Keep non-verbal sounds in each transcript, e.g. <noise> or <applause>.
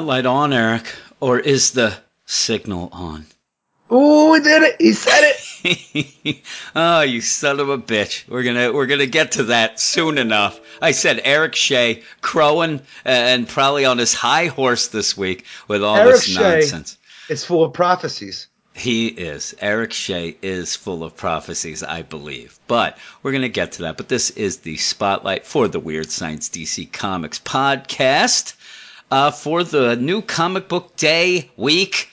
spotlight on, Eric, or is the signal on? Oh, he did it. He said it. <laughs> oh, you son of a bitch. We're gonna we're gonna get to that soon enough. I said Eric Shea crowing uh, and probably on his high horse this week with all Eric this Shea nonsense. It's full of prophecies. He is. Eric Shea is full of prophecies, I believe. But we're going to get to that. But this is the spotlight for the Weird Science DC Comics podcast uh, for the new comic book day, week,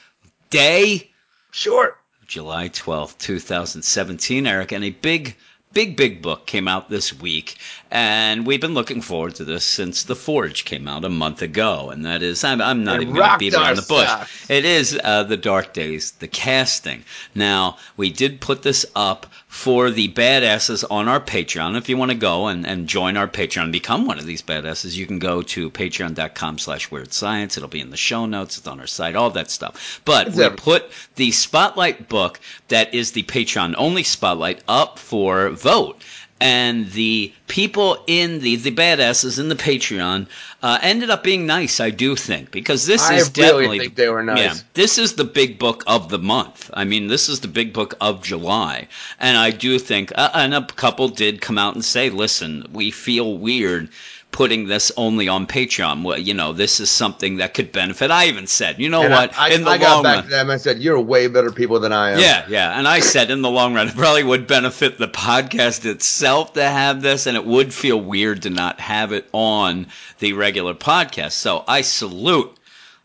day, Sure. July 12th, 2017, Eric. And a big, big, big book came out this week. And we've been looking forward to this since The Forge came out a month ago. And that is, I'm, I'm not It even going to beat around the bush. socks. It is uh, The Dark Days, the casting. Now, we did put this up for the badasses on our Patreon. If you want to go and, and join our Patreon and become one of these badasses, you can go to patreon.com slash weird science. It'll be in the show notes. It's on our site, all that stuff. But we put the spotlight book that is the Patreon only spotlight up for vote. And the people in the the badasses in the Patreon uh, ended up being nice, I do think, because this I is really definitely think they were nice. Yeah, this is the big book of the month. I mean, this is the big book of July, and I do think, uh, and a couple did come out and say, "Listen, we feel weird." Putting this only on Patreon, well, you know, this is something that could benefit. I even said, you know And what? I, I, in the I got long back run, to them. I said, "You're way better people than I am." yeah, yeah. And I said in the long run, it probably would benefit the podcast itself to have this, and it would feel weird to not have it on the regular podcast. So I salute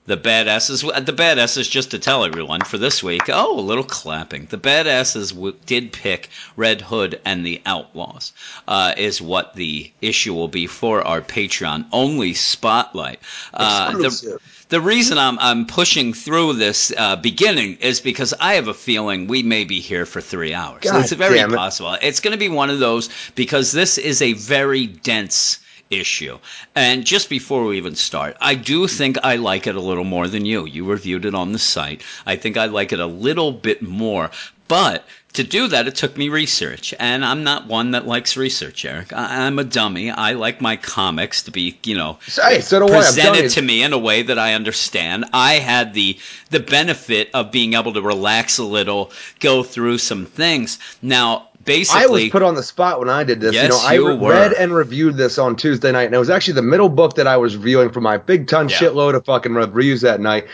the badasses. The badasses, just to tell everyone for this week, oh, a little clapping. The badasses w- did pick Red Hood and the Outlaws, uh, is what the issue will be for our Patreon only spotlight. Uh, the, the reason I'm I'm pushing through this uh, beginning is because I have a feeling we may be here for three hours. God it's very it. possible. It's going to be one of those because this is a very dense issue. And just before we even start, I do think I like it a little more than you. You reviewed it on the site. I think I like it a little bit more, but. To do that, it took me research, and I'm not one that likes research, Eric. I- I'm a dummy. I like my comics to be, you know, Hey, so do I. I'm presented to me in a way that I understand. I had the the benefit of being able to relax a little, go through some things. Now, basically, I was put on the spot when I did this. Yes, you know, I you re- read and reviewed this on Tuesday night, and it was actually the middle book that I was reviewing for my big ton Yeah. shitload of fucking reviews that night.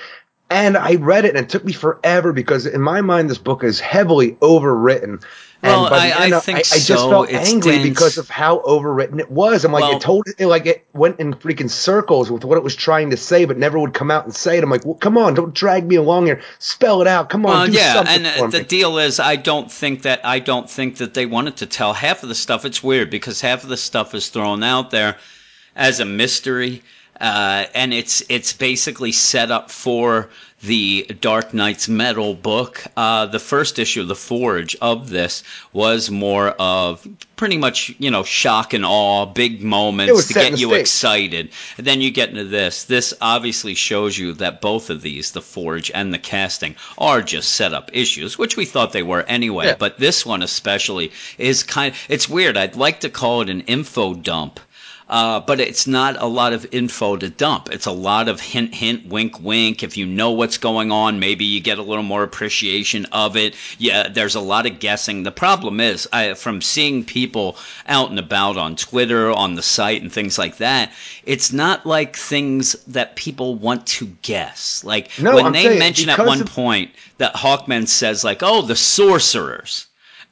And I read it, and it took me forever because in my mind, this book is heavily overwritten. Well, and I- end I think I, just so. felt It's angry dense. because of how overwritten it was. I'm like, Well- it told it like it went in freaking circles with what it was trying to say, but never would come out and say it. I'm like, well, come on, don't drag me along here. Spell it out. Come on, Well, do yeah, something and for uh, the me. deal is, I don't think that I don't think that they wanted to tell half of the stuff. It's weird because half of the stuff is thrown out there as a mystery, uh, and it's it's basically set up for the Dark Knight's Metal book. Uh, the first issue, The Forge, of this was more of pretty much you know shock and awe, big moments to get you stage. excited. And then you get into this. This obviously shows you that both of these, the forge and the casting, are just setup issues, which we thought they were anyway. Yeah. But this one especially is kind. It's weird. I'd like to call it an info dump. Uh, but it's not a lot of info to dump. It's a lot of hint, hint, wink, wink. If you know what's going on, maybe you get a little more appreciation of it. Yeah, there's a lot of guessing. The problem is, I, from seeing people out and about on Twitter, on the site, and things like that, it's not like things that people want to guess. Like No, when I'm they saying mention at one of- point that Hawkman says, like, oh, the sorcerers.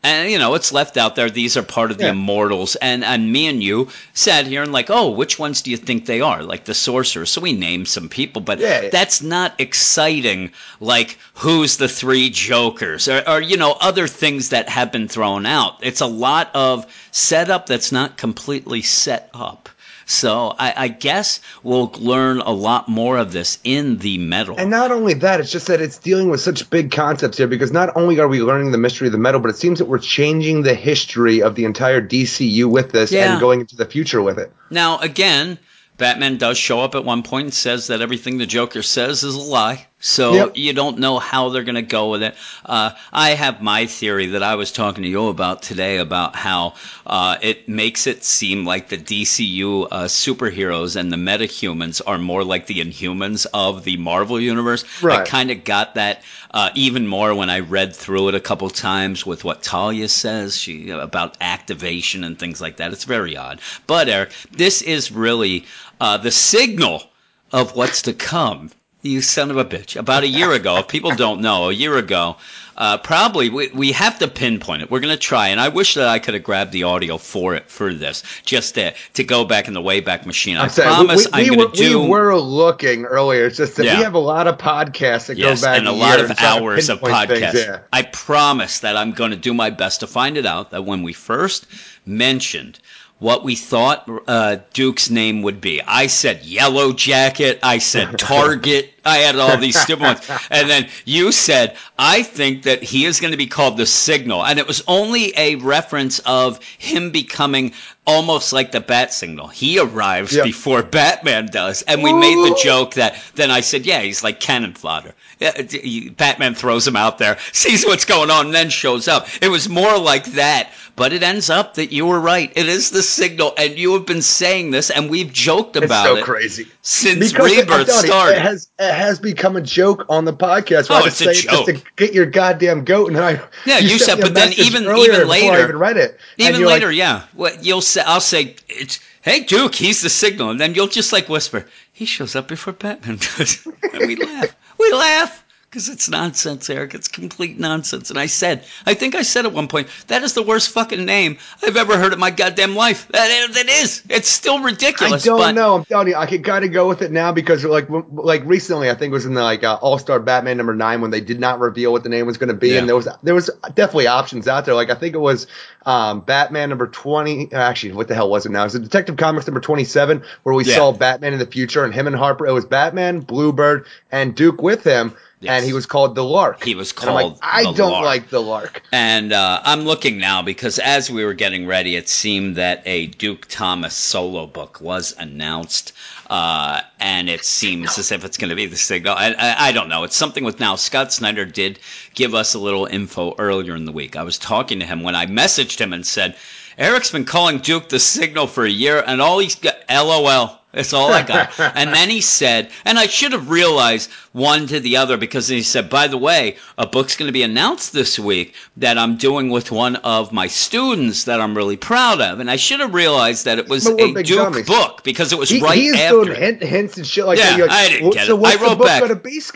And you know, it's left out there. These are part of the Yeah. immortals, and and me and you sat here and like, oh, which ones do you think they are? Like the sorcerers. So we named some people, but Yeah. that's not exciting. Like who's the three jokers, or, or you know, other things that have been thrown out. It's a lot of setup that's not completely set up. So I, I guess we'll learn a lot more of this in the metal. And not only that, it's just that it's dealing with such big concepts here because not only are we learning the mystery of the metal, but it seems that we're changing the history of the entire DCU with this Yeah. and going into the future with it. Now, again, Batman does show up at one point and says that everything the Joker says is a lie. So Yep. you don't know how they're going to go with it. Uh, I have my theory that I was talking to you about today about how uh, it makes it seem like the DCU uh, superheroes and the metahumans are more like the Inhumans of the Marvel universe. I kind of got that uh, even more when I read through it a couple times with what Talia says she about activation and things like that. It's very odd. But Eric, this is really uh, the signal of what's to come. You son of a bitch. About a year ago, if people don't know, a year ago, uh, probably we, we have to pinpoint it. We're going to try, and I wish that I could have grabbed the audio for it for this, just to, to go back in the Wayback Machine. I I'm promise we, we, I'm going to do. we were looking earlier. It's just that Yeah. we have a lot of podcasts that Yes, go back and a lot of and try to hours of podcasts. things, yeah. I promise that I'm going to do my best to find it out. That when we first mentioned what we thought uh, Duke's name would be, I said Yellow Jacket. I said <laughs> Target. I had all these stupid ones, <laughs> and then you said I think that he is going to be called the Signal, and it was only a reference of him becoming almost like the Bat Signal. He arrives Yep. before Batman does, and we made the joke that then I said, yeah, he's like cannon fodder. Yeah, d- you- Batman throws him out there, <laughs> sees what's going on, and then shows up. It was more like that, but it ends up that you were right. It is the signal, and you have been saying this, and we've joked It's about so it crazy. since Because Rebirth you, started. It has it has become a joke on the podcast. where Oh, I it's just a say just to get your goddamn goat, and then I Yeah, you sent said, but then even- even before I later- even read it. Even later, like, yeah. What you'll say, I'll say, it's, "Hey Duke, he's the signal," and then you'll just like whisper, "He shows up before Batman does," <laughs> and we laugh. We laugh because it's nonsense, Eric. It's complete nonsense. And I said, I think I said at one point, that is the worst fucking name I've ever heard in my goddamn life. That it is. It's still ridiculous. I don't but know. I'm telling you, I could kind of go with it now because, like, like recently, I think it was in the like uh, All Star Batman number nine when they did not reveal what the name was going to be, Yeah. and there was there was definitely options out there. Like, I think it was um, Batman number twenty. Actually, what the hell was it now? It was it Detective Comics number twenty seven where we Yeah. saw Batman in the future and him and Harper. It was Batman, Bluebird, and Duke with him, Yes. and he was called the Lark. He was I'm like, called I don't Lark. like the Lark. And uh, I'm looking now because as we were getting ready, it seemed that a Duke Thomas solo book was announced, uh, and it seems as if it's going to be the signal. I, I, I don't know. It's something with now. Scott Snyder did give us a little info earlier in the week. I was talking to him when I messaged him and said, Eric's been calling Duke the signal for a year, and all he's got, LOL. That's all I got. <laughs> and then he said, and I should have realized one to the other because he said, by the way, a book's going to be announced this week that I'm doing with one of my students that I'm really proud of. And I should have realized that it was a Duke dummies. book because it was He, right he is after. doing hint, hints and shit like Yeah, that. Like, I didn't "Well, get so it. I wrote back.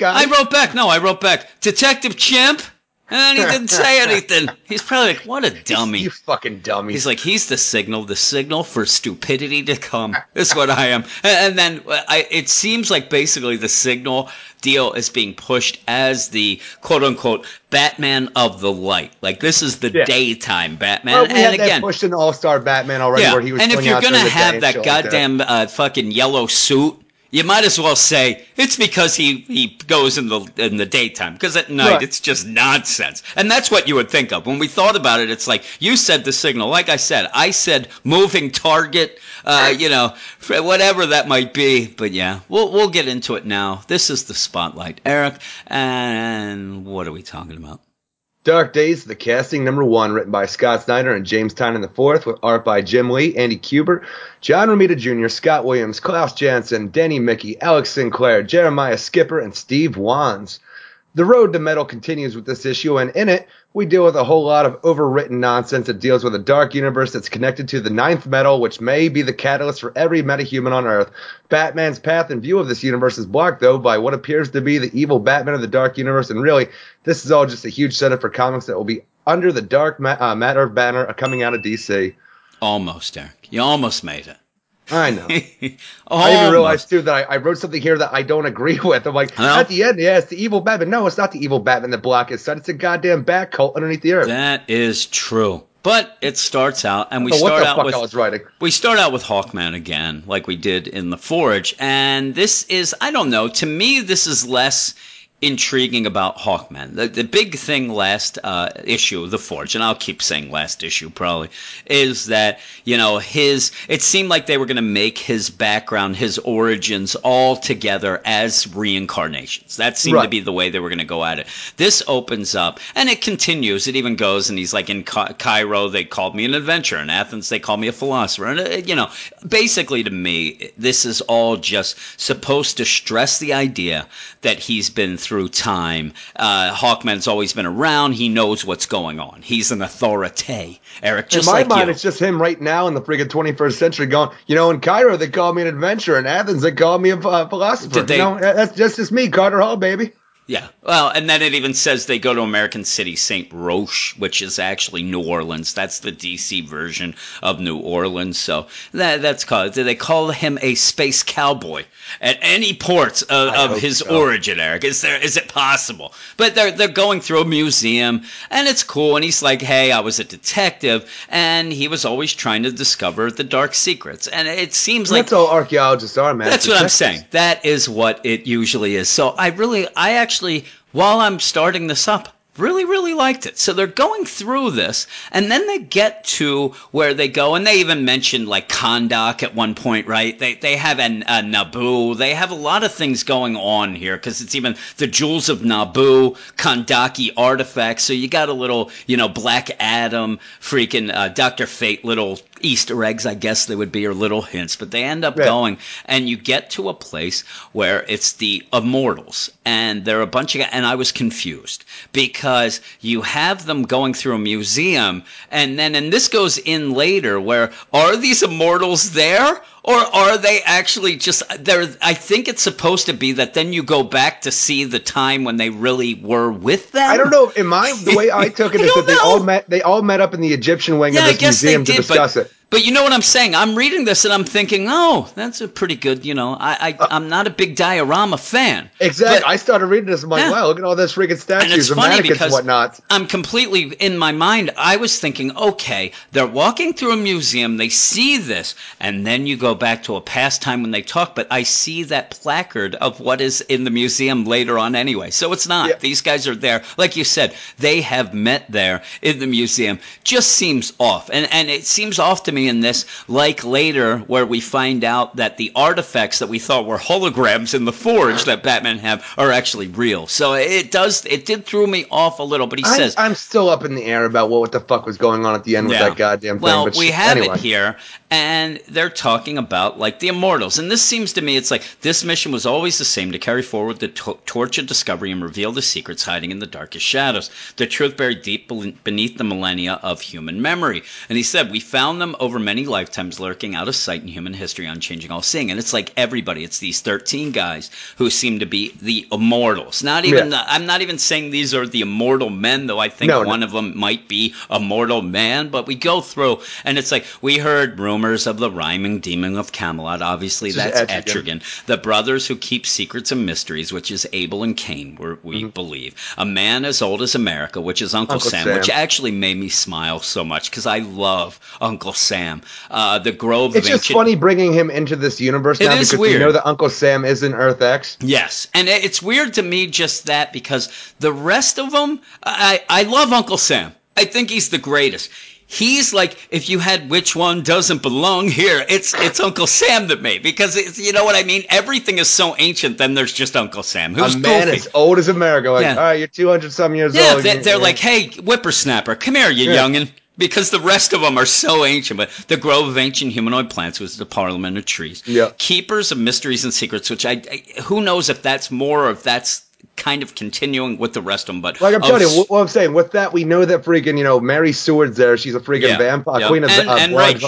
I wrote back. No, I wrote back. Detective Chimp. And he didn't say <laughs> anything. He's probably like, what a dummy. You fucking dummy. He's like, he's the signal, the signal for stupidity to come. Is what I am. And, then I, it seems like basically the signal deal is being pushed as the quote unquote Batman of the light. Like this is the Yeah. daytime Batman. Well, we and had again, pushed in All Star Batman already, yeah. where he was. and if you're gonna during the day have that like goddamn uh, fucking yellow suit. You might as well say it's because he, he goes in the in the daytime because at night Right. it's just nonsense and that's what you would think of when we thought about it. It's like you said the signal, like I said, I said moving target, uh, you know, whatever that might be. But yeah, we'll we'll get into it now. This is the spotlight, Eric, and what are we talking about? Dark Days, the casting number one, written by Scott Snyder and James Tynion IV, with art by Jim Lee, Andy Kubert, John Romita Jr., Scott Williams, Klaus Janson, Danny Miki, Alex Sinclair, Jeremiah Skipper, and Steve Wands. The road to metal continues with this issue, and in it, we deal with a whole lot of overwritten nonsense that deals with a dark universe that's connected to the ninth metal, which may be the catalyst for every metahuman on Earth. Batman's path and view of this universe is blocked, though, by what appears to be the evil Batman of the dark universe, and really, this is all just a huge setup for comics that will be under the dark ma- uh, matter banner coming out of DC. Almost, Eric. You almost made it. I know. <laughs> I even realized too that I, I wrote something here that I don't agree <laughs> with. I'm like, Well- at the end, yeah, it's the evil Batman. No, it's not the evil Batman that block is set. It's a goddamn bat cult underneath the earth. That is true. But it starts out, and we So start out with I was writing? we start out with Hawkman again, like we did in the Forge, and this is I don't know. To me, this is less intriguing about Hawkman. The, the big thing last uh, issue of The Forge, and I'll keep saying last issue probably, is that, you know, his, it seemed like they were going to make his background, his origins all together as reincarnations. That seemed right. to be the way they were going to go at it. This opens up, and it continues. It even goes, and he's like, in Cairo, they called me an adventurer. In Athens, they called me a philosopher. And, uh, you know, basically to me, this is all just supposed to stress the idea that he's been through through time. Uh, Hawkman's always been around. He knows what's going on. He's an authority, Eric. Just in my like mind, you. it's just him right now in the friggin' 21st century going, you know, in Cairo, they call me an adventurer. In Athens, they call me a uh, philosopher. They, you know, that's just, just me, Carter Hall, baby. Yeah. Well, and then it even says they go to American City, St. Roche, which is actually New Orleans. That's the DC version of New Orleans. So that, that's called. They call him a space cowboy at any port of, of his so. origin. Eric, is there? Is it possible? But they're they're going through a museum, and it's cool. And he's like, "Hey, I was a detective, and he was always trying to discover the dark secrets." And it seems like that's all archaeologists are, man. That's what I'm saying. That is what it usually is. So I really, I actually actually, while I'm starting this up, really, really liked it. So they're going through this, and then they get to where they go, and they even mentioned like Kahndaq at one point, right? They they have an, a Nabu. They have a lot of things going on here because it's even the jewels of Nabu, Kahndaqi artifacts. So you got a little, you know, Black Adam, freaking uh, Doctor Fate, little Easter eggs, I guess they would be, or little hints, but they end up yeah. going, and you get to a place where it's the immortals, and there are a bunch of, and I was confused because you have them going through a museum, and then, and this goes in later, where are these immortals there? Or are they actually just there i think it's supposed to be that then you go back to see the time when they really were with them i don't know in my the way i took it <laughs> is that know. they all met they all met up in the egyptian wing yeah, of this museum did, to discuss it but you know what I'm saying? I'm reading this and I'm thinking, oh, that's a pretty good, you know, I, I, am uh, not a big diorama fan. Exactly. But, I started reading this. I'm like, yeah. wow, look at all those freaking statues and, it's and funny because and whatnot. I'm completely, in my mind, I was thinking, okay, they're walking through a museum, they see this, and then you go back to a past time when they talk, but I see that placard of what is in the museum later on anyway. So it's not. Yeah. These guys are there. Like you said, they have met there in the museum. Just seems off. And, and it seems off to me me in this, like later, where we find out that the artifacts that we thought were holograms in the forge that Batman have are actually real. So it does, it did throw me off a little. But he I'm, says, "I'm still up in the air about what, what the fuck was going on at the end yeah. with that goddamn thing." Well, but we have anyway. it here, and they're talking about like the immortals. And this seems to me it's like this mission was always the same to carry forward the to- torch of discovery and reveal the secrets hiding in the darkest shadows. The truth buried deep beneath the millennia of human memory. And he said we found them over many lifetimes lurking out of sight in human history unchanging all seeing. And it's like everybody it's these 13 guys who seem to be the immortals. Not even yeah. the, i'm not even saying these are the immortal men though i think no, one no. of them might be a mortal man but we go through and it's like we heard rumors rumors of the rhyming demon of Camelot. Obviously, that's Etrigan. Etrigan. The brothers who keep secrets and mysteries, which is Abel and Cain, we mm-hmm. believe. A man as old as America, which is Uncle, Uncle Sam, Sam, which actually made me smile so much because I love Uncle Sam. Uh, the Grove. It's just ancient... funny bringing him into this universe now because weird. we know that Uncle Sam is in Earth X. Yes, and it's weird to me just that because the rest of them, I I love Uncle Sam. I think he's the greatest he's like if you had which one doesn't belong here it's it's uncle sam that made because it's you know what i mean everything is so ancient then there's just uncle sam who's a man goofy. as old as america like yeah. all right you're 200 some years yeah, old they're, they're yeah. like hey whippersnapper come here you yeah. youngin because the rest of them are so ancient. But the grove of ancient humanoid plants was the parliament of trees. Yeah. Keepers of mysteries and secrets, which I, I who knows if that's more or if that's kind of continuing with the rest of them. But like I'm telling you, what I'm saying with that, we know that freaking you know Mary Seward's there. She's a freaking yeah, vampire queen of and, uh, and blood.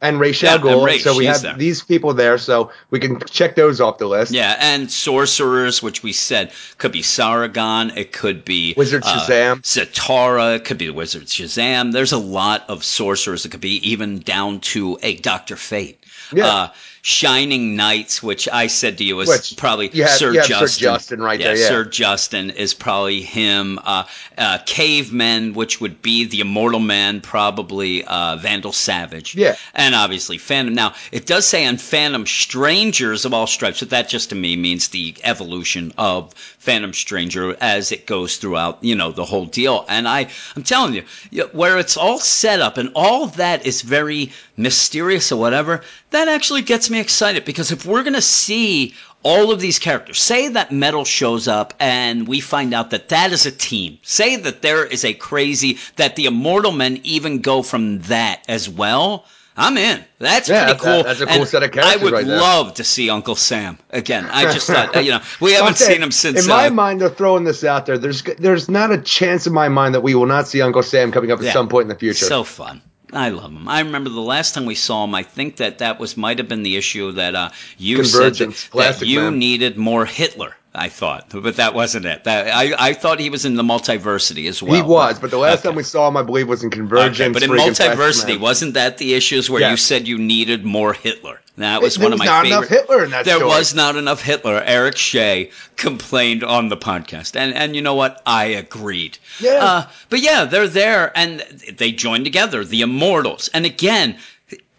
And al Ghul. Yeah, so we have there. these people there, so we can check those off the list. Yeah, and sorcerers, which we said could be Sargon, it could be Wizard uh, Shazam, Zatara, it could be the Wizard Shazam. There's a lot of sorcerers. It could be even down to a Doctor Fate. Yeah. Uh, Shining Knights, which I said to you was Which probably you have- Sir have Sir Justin. Justin right there, yeah. Sir Justin is probably him. Uh, uh, Cavemen, which would be the Immortal Man, probably uh, Vandal Savage. Yeah. And obviously Phantom. Now, it does say on Phantom Strangers of all stripes, but that just to me means the evolution of Phantom Stranger as it goes throughout, you know, the whole deal. And I, I'm telling you- where it's all set up and all that is very mysterious or whatever, that actually gets me excited because if we're going to see all of these characters, say that Metal shows up and we find out that that is a team, say that there is a crazy, that the Immortal Men even go from that as well. I'm in. That's Yeah, pretty cool. that's a cool And set of characters I would right love to see Uncle Sam again. I just thought, <laughs> you know, we haven't saying, seen him since. In my uh, mind, they're throwing this out there. There's there's not a chance in my mind that we will not see Uncle Sam coming up at Yeah. some point in the future. So fun. I love him. I remember the last time we saw him. I think that that was might have been the issue that uh, you said that, that you Man. needed more Hitler. I thought, but that wasn't it. That I, I thought he was in the multiversity as well. he was, but the last Okay. time we saw him, I believe, was in Convergence. Okay, but in multiversity, wasn't that the issues where you said you needed more Hitler? That was There one of was my not favorite. enough Hitler in that There story. was not enough Hitler. Eric Shea complained on the podcast, and and you know what? I agreed. Yeah. Uh, but yeah, they're there, and they join together, the Immortals, and again.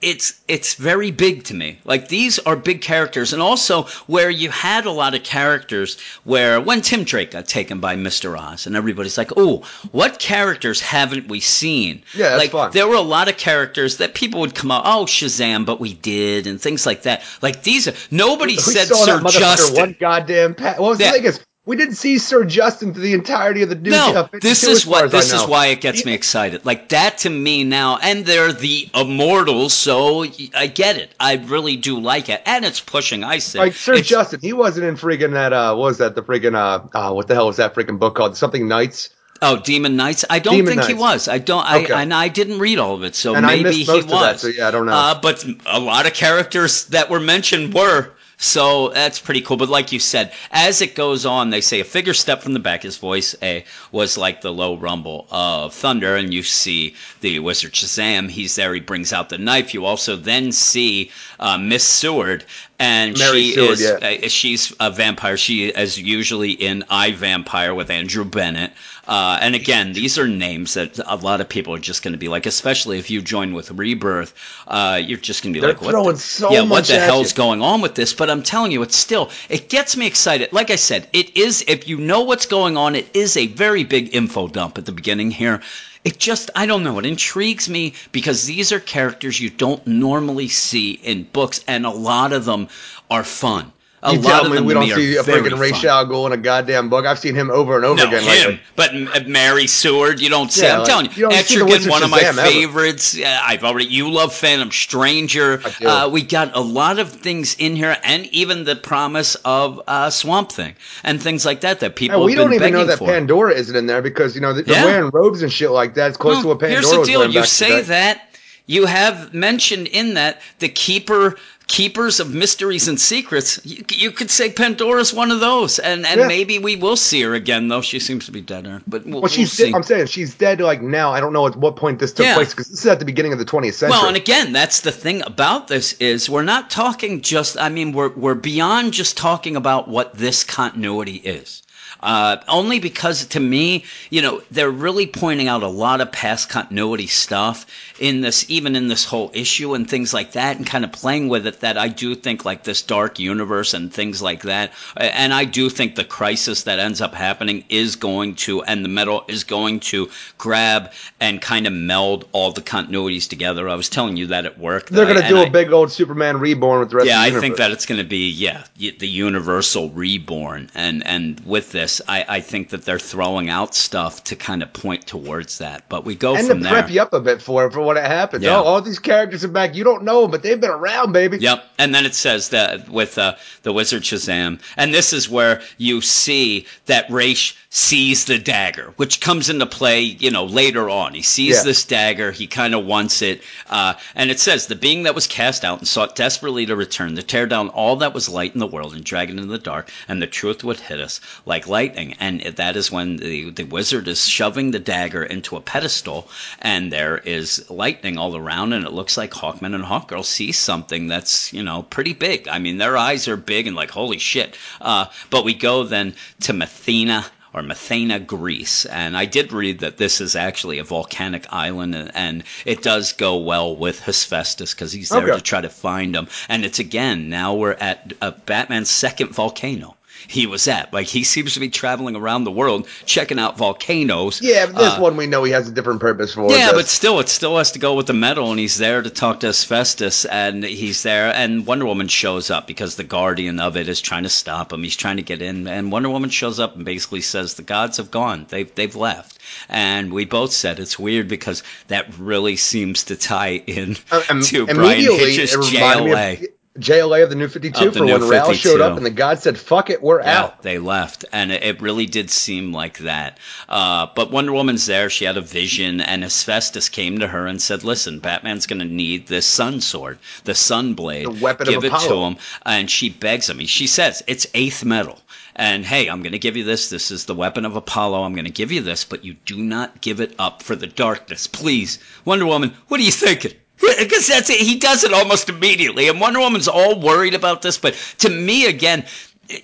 It's it's very big to me. Like these are big characters, and also where you had a lot of characters where when Tim Drake got taken by Mister Oz, and everybody's like, "Oh, what characters haven't we seen?" Yeah, that's like fun. there were a lot of characters that people would come out, "Oh, Shazam," but we did, and things like that. Like these, are nobody we said Sir Justin. one goddamn. Pa- what was Yeah. the thing is, we didn't see Sir Justin through the entirety of the new. No, 52 this is what this is why it gets me excited. Like that to me now, and they're the immortals, so I get it. I really do like it, and it's pushing. I say, Like Sir It's- Justin, he wasn't in freaking that. Uh, what was that? The freaking uh, uh, what the hell was that freaking book called? Something Knights. Oh, Demon Knights. I don't Demon think he was. I don't. I Okay. and I didn't read all of it, so And maybe he was. that, so yeah, I don't know. Uh, but a lot of characters that were mentioned were. So that's pretty cool. But like you said, as it goes on, they say a figure stepped from the back. His voice eh, was like the low rumble of thunder, and you see the wizard Shazam. He's there. He brings out the knife. You also then see uh, Miss Seward, and Mary she Seward, is yeah. uh, she's a vampire. She is usually in I Vampire with Andrew Bennett. Uh, and again, these are names that a lot of people are just going to be like, especially if you join with Rebirth, uh, you're just going to be They're like, what the, so yeah, what the hell's you. going on with this? But I'm telling you, it's still, it gets me excited. Like I said, it is, if you know what's going on, it is a very big info dump at the beginning here. It just, I don't know, it intrigues me because these are characters you don't normally see in books, and a lot of them are fun. A You lot of them we don't see a freaking Ray. Shao go in a goddamn book. I've seen him over and over No, again. him. lately. But Mary Seward, you don't see. Yeah, I'm like, telling you, you don't see the Etrigan, one of my ever. favorites. Yeah, I've already. You love Phantom Stranger. I do. Uh, we got a lot of things in here, and even the promise of uh, Swamp Thing and things like that that people And we don't even know that for. Pandora isn't in there because you know they're Yeah. wearing robes and shit like that. It's close Well, to what Pandora here's the deal. You say that you have mentioned in that the keeper keepers of mysteries and secrets. You, you could say Pandora's one of those, and and Yeah. maybe we will see her again. Though she seems to be dead, Eric. But we'll, Well, she's. we'll see. I'm saying she's dead. Like now, I don't know at what point this took Yeah. place because this is at the beginning of the 20th century. Well, and again, that's the thing about this is we're not talking just. I mean, we're we're beyond just talking about what this continuity is. Uh, only because to me, you know, they're really pointing out a lot of past continuity stuff in this, even in this whole issue and things like that, and kind of playing with it. That I do think like this dark universe and things like that, and I do think the crisis that ends up happening is going to, and the metal is going to grab and kind of meld all the continuities together. I was telling you that at work. they're gonna do and a big old Superman reborn with the rest yeah, of I think that it's going to be yeah the universal reborn, and and with this, I, I think that they're throwing out stuff to kind of point towards that. But we go and to from there. prep you up a bit for it for what it happens. Yeah. Oh, all these characters are back. You don't know them, but they've been around, baby. Yep, and then it says that with uh, the wizard Shazam, and this is where you see that Raish sees the dagger, which comes into play, you know, later on. He sees Yeah. this dagger, he kind of wants it, uh, and it says the being that was cast out and sought desperately to return to tear down all that was light in the world and drag it into the dark, and the truth would hit us like lightning. And that is when the the wizard is shoving the dagger into a pedestal, and there is lightning all around, and it looks like Hawkman and Hawkgirl see something that's you know pretty big. I mean, their eyes are big and like holy shit. Uh, but we go then to Methena or Methana, Greece. And I did read that this is actually a volcanic island, and it does go well with Hephaestus because he's there Okay. to try to find him. And it's again now we're at uh, Batman's second volcano. He was at like he seems to be traveling around the world checking out volcanoes. Yeah, this Uh, one we know he has a different purpose for. yeah, but still, it still has to go with the metal, and he's there to talk to Asbestos, and he's there, and Wonder Woman shows up because the guardian of it is trying to stop him. He's trying to get in, and Wonder Woman shows up and basically says the gods have gone, they've they've left, and we both said it's weird because that really seems to tie in Uh, <laughs> um, to Bryan Hitch's it JLA. of JLA of the New 52 Of the for New when Rao showed up and the god said, fuck it, we're Yeah, out. they left, and it, really did seem like that. Uh, but Wonder Woman's there; she had a vision, and Asbestos came to her and said, "Listen, Batman's going to need this Sun Sword, the Sun Blade. The weapon of Give it to him." And she begs him. She says, "It's eighth metal." And hey, I'm going to give you this. This is the weapon of Apollo. I'm going to give you this, but you do not give it up for the darkness, please. Wonder Woman, what are you thinking? Because that's it. He does it almost immediately. And Wonder Woman's all worried about this. But to me, again,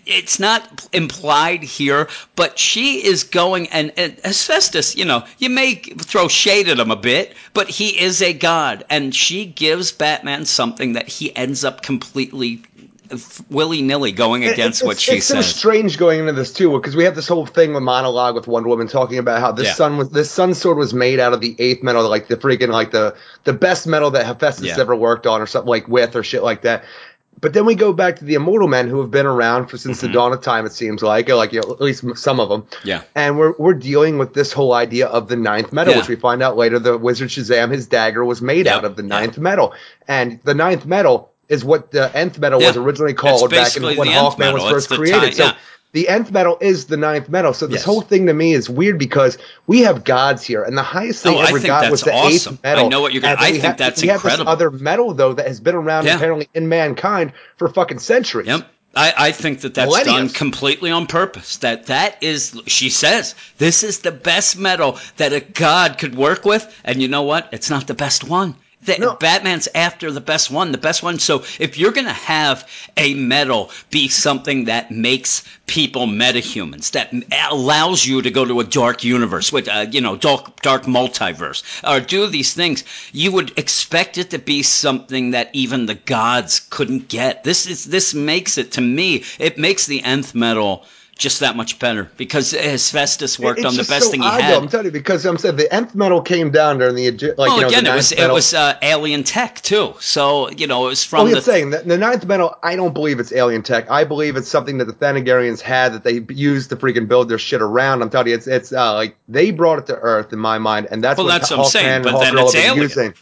it's not implied here, but she is going, and, and Hephaestus, you know, you may throw shade at him a bit, but he is a god. And she gives Batman something that he ends up completely willy nilly going against it's, what it's, she it's so says. strange going into this too, because we have this whole thing with monologue with Wonder Woman talking about how this Yeah. sun was this sun sword was made out of the eighth metal, like the freaking like the the best metal that Hephaestus Yeah. ever worked on, or something like with or shit like that. But then we go back to the immortal men who have been around for since the dawn of time. It seems like, like you know, at least some of them. Mm-hmm. Yeah. And we're we're dealing with this whole idea of the ninth metal, Yeah. which we find out later. The wizard Shazam, his dagger was made Yep. out of the ninth metal, and the ninth metal is what the nth metal was originally called back in when Hawkman was first created. ti- so yeah. the nth metal is the ninth metal. So this Yes. whole thing to me is weird because we have gods here, and the highest thing Oh, I ever got was the awesome. eighth metal. I know what you're And I think have- that's we have this other metal though that has been around Yeah. apparently in mankind for fucking centuries. Yep. I, I think that that's Millennia. done completely on purpose. That that is, she says, this is the best metal that a god could work with, and you know what? It's not the best one. That No. Batman's after the best one, the best one. So if you're gonna have a metal be something that makes people metahumans, that allows you to go to a dark universe with, uh, you know, dark dark multiverse, or do these things, you would expect it to be something that even the gods couldn't get. This is this makes it to me. It makes the nth metal just that much better because Asbestos worked on the best so thing he odd, had. though, I'm telling you because I'm saying the nth metal came down during the like well, you know, again, the it was ninth it was uh, alien tech too. So you know, it was from Well, the saying that the ninth metal, I don't believe it's alien tech. I believe it's something that the Thanagarians had that they used to freaking build their shit around. I'm telling you, it's it's uh, like they brought it to Earth in my mind, and that's Well, what that's what I'm saying, but then it's alien. using.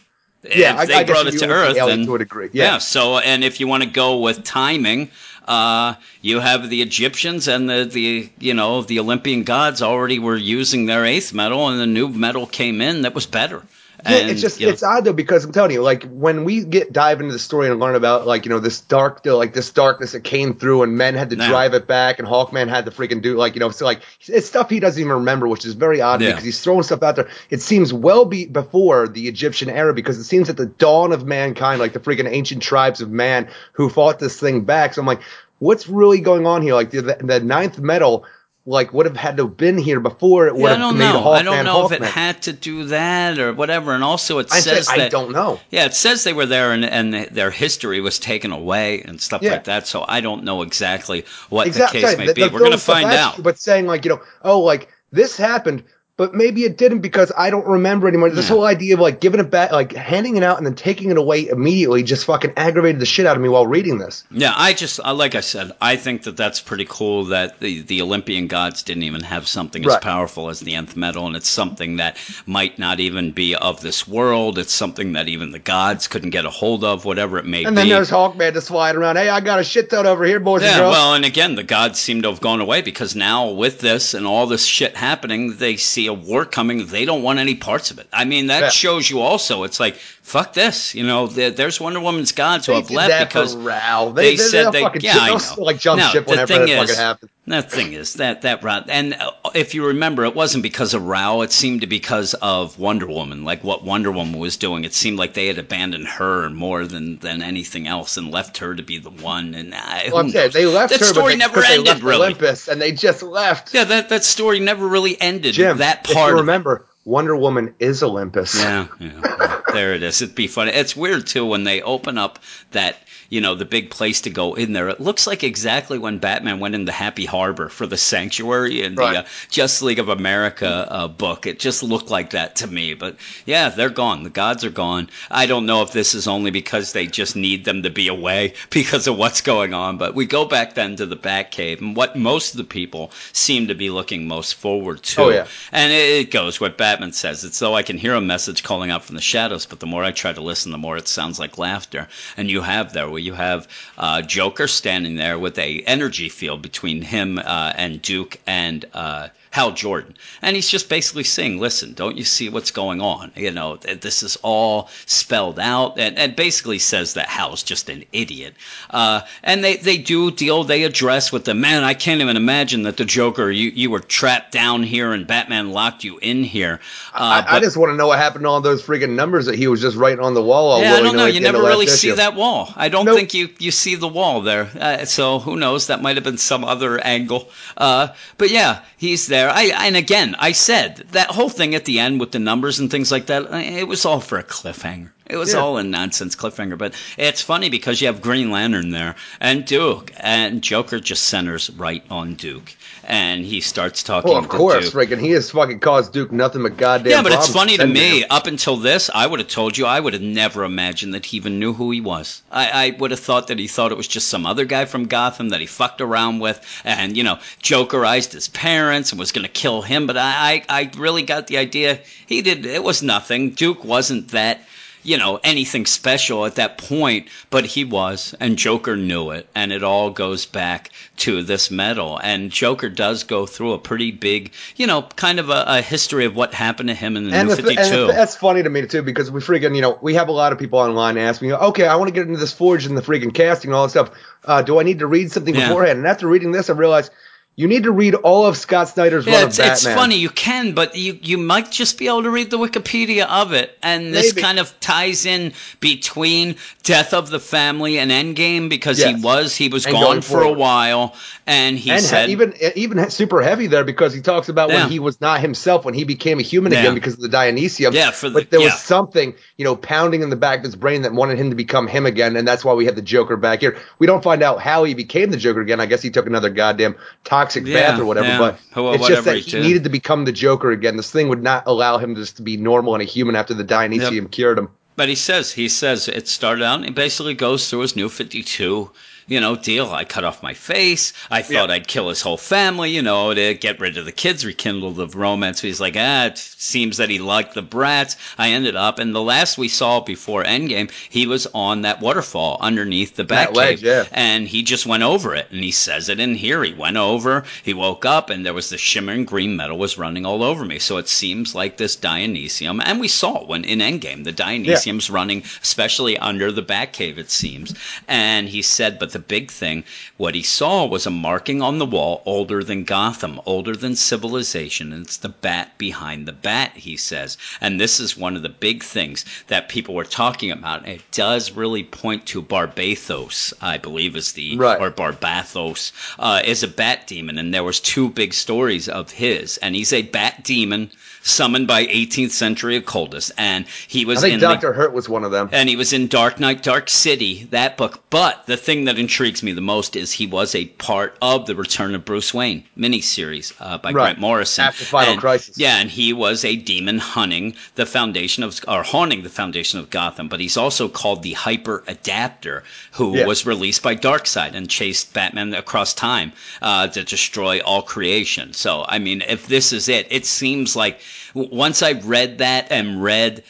if Yeah, I- they I brought it to Earth, alien then to a degree, yeah. So, and if you want to go with timing, uh, you have the Egyptians and the the you know the Olympian gods already were using their eighth metal, and the new metal came in that was better. Yeah, it's just you know, it's odd though because I'm telling you, like when we get dive into the story and learn about like you know this dark, like this darkness that came through and men had to Now. drive it back and Hawkman had to freaking do like you know so like it's stuff he doesn't even remember, which is very odd Yeah. because he's throwing stuff out there. It seems well be before the Egyptian era because it seems at the dawn of mankind, like the freaking ancient tribes of man who fought this thing back. So I'm like, what's really going on here? Like the, the ninth metal. Like would have had to have been here before it would yeah, I have don't made know. I don't know if it had to do that or whatever. And also, it I said says I don't know. Yeah, it says they were there and, and their history was taken away and stuff Yeah. like that. So I don't know exactly what exactly. the case may They're be. We're going to find out. but saying like you know, oh, like this happened, but maybe it didn't because I don't remember anymore. This whole idea of like giving it back, like handing it out and then taking it away immediately, just fucking aggravated the shit out of me while reading this. Yeah, I just like I said, I think that that's pretty cool that the the Olympian gods didn't even have something as powerful as the nth metal, and it's something that might not even be of this world. It's something that even the gods couldn't get a hold of, whatever it may And be. And then there's Hawkman just flying around. Hey, I got a shit ton over here, boys and yeah, girls. well, and again, the gods seem to have gone away because now with this and all this shit happening, they see a war coming. They don't want any parts of it. I mean, that Yeah. shows you also. It's like fuck this. You know, there, there's Wonder Woman's gods who they have left because they They, they, said they- fucking yeah, ship, I know. like jump Now, ship the whenever thing that is- fucking happens. That thing is that that route, and uh, if you remember, it wasn't because of Rao. It seemed to be because of Wonder Woman, like what Wonder Woman was doing. It seemed like they had abandoned her more than than anything else, and left her to be the one. And I, well, I'm saying they left that her, story they, never they ended. left really, Olympus, and they just left. yeah, that that story never really ended. Jim, that if part. you remember, Wonder Woman is Olympus. Yeah, yeah, there it is. It'd be funny. It's weird too when they open up that you know the big place to go in there. It looks like exactly when Batman went into Happy Harbor for the Sanctuary in Right. the uh, Just League of America uh, book. It just looked like that to me. But yeah, they're gone. The gods are gone. I don't know if this is only because they just need them to be away <laughs> because of what's going on. But we go back then to the Batcave and what most of the people seem to be looking most forward to. Oh, yeah. And it it goes what Batman says. It's though I can hear a message calling out from the shadows, but the more I try to listen, the more it sounds like laughter. And you have there where you have uh, Joker standing there with a energy field between him uh, and Duke and uh, Hal Jordan, and he's just basically saying, "Listen, don't you see what's going on? You know, this is all spelled out," and, and basically says that Hal's just an idiot. Uh, and they they do deal. They address with the man. I can't even imagine that the Joker you you were trapped down here and Batman locked you in here. Uh, I, I just want to know what happened to all those freaking numbers that he was just writing on the wall. All yeah, I don't know. You at the end never really see issue. that wall. I don't Nope. think you, you see the wall there. Uh, so who knows? That might have been some other angle. Uh, but yeah, he's there. I and again, I said that whole thing at the end with the numbers and things like that. It was all for a cliffhanger. It was Yeah. all a nonsense cliffhanger. But it's funny because you have Green Lantern there and Duke, and Joker just centers right on Duke, and he starts talking. Well, of course, Duke. freaking, he has fucking caused Duke nothing but goddamn. Yeah, but it's funny to me. him. Up until this, I would have told you I would have never imagined that he even knew who he was. I, I would have thought that he thought it was just some other guy from Gotham that he fucked around with, and you know, jokerized his parents and was going to kill him. But I, I, I really got the idea he did. It was nothing. Duke wasn't that. You know, anything special at that point, but he was, and Joker knew it, and it all goes back to this medal. And Joker does go through a pretty big, you know, kind of a, a history of what happened to him in the And, New the, 52. the- that's funny to me too because we freaking you know we have a lot of people online asking okay I want to get into this forge and the freaking casting and all that stuff uh, do I need to read something Yeah. beforehand and after reading this I realized you need to read all of Scott Snyder's run Yeah, of it's, Batman it's funny. You can, but you, you might just be able to read the Wikipedia of it. And this Maybe. kind of ties in between Death of the Family and Endgame because he was he was And gone for a while, and he and said even even super heavy there because he talks about Yeah. when he was not himself when he became a human Yeah. again because of the Dionysium. Yeah, for the- but there was something you know pounding in the back of his brain that wanted him to become him again, and that's why we have the Joker back here. We don't find out how he became the Joker again. I guess he took another goddamn toxic Yeah, bath or whatever. yeah. But Well, it's whatever just that he he needed to become the Joker again. This thing would not allow him just to be normal and a human after the Dionysium cured him. But he says he says it started out. and He basically goes through his new Fifty Two, you know, deal. I cut off my face. I thought I'd kill his whole family, you know, to get rid of the kids, rekindle the romance. He's like, ah, it seems that he liked the brats. I ended up, and the last we saw before Endgame, he was on that waterfall underneath the Batcave, ledge, yeah. and he just went over it. And he says it in here. He went over. He woke up, and there was the shimmering green metal was running all over me. So it seems like this Dionysium, and we saw it when in Endgame, the Dionysium's running, especially under the Batcave, it seems. And he said, but the big thing, what he saw was a marking on the wall older than Gotham, older than civilization. And it's the bat behind the bat, he says. And this is one of the big things that people were talking about. It does really point to Barbatos, I believe is the Right. or Barbatos uh, is a bat demon, and there was two big stories of his, and he's a bat demon summoned by 18th century occultists, and he was I think in Doctor Hurt was one of them. and he was in Dark Knight, Dark City, that book. But the thing that intrigues me the most is he was a part of the Return of Bruce Wayne miniseries uh, by Right. Grant Morrison. After Final And- Crisis. Yeah, and he was a demon hunting the foundation of, or haunting the foundation of Gotham. But he's also called the Hyper Adapter, who was released by Darkseid and chased Batman across time uh, to destroy all creation. So, I mean, if this is it, it seems like once I read that and read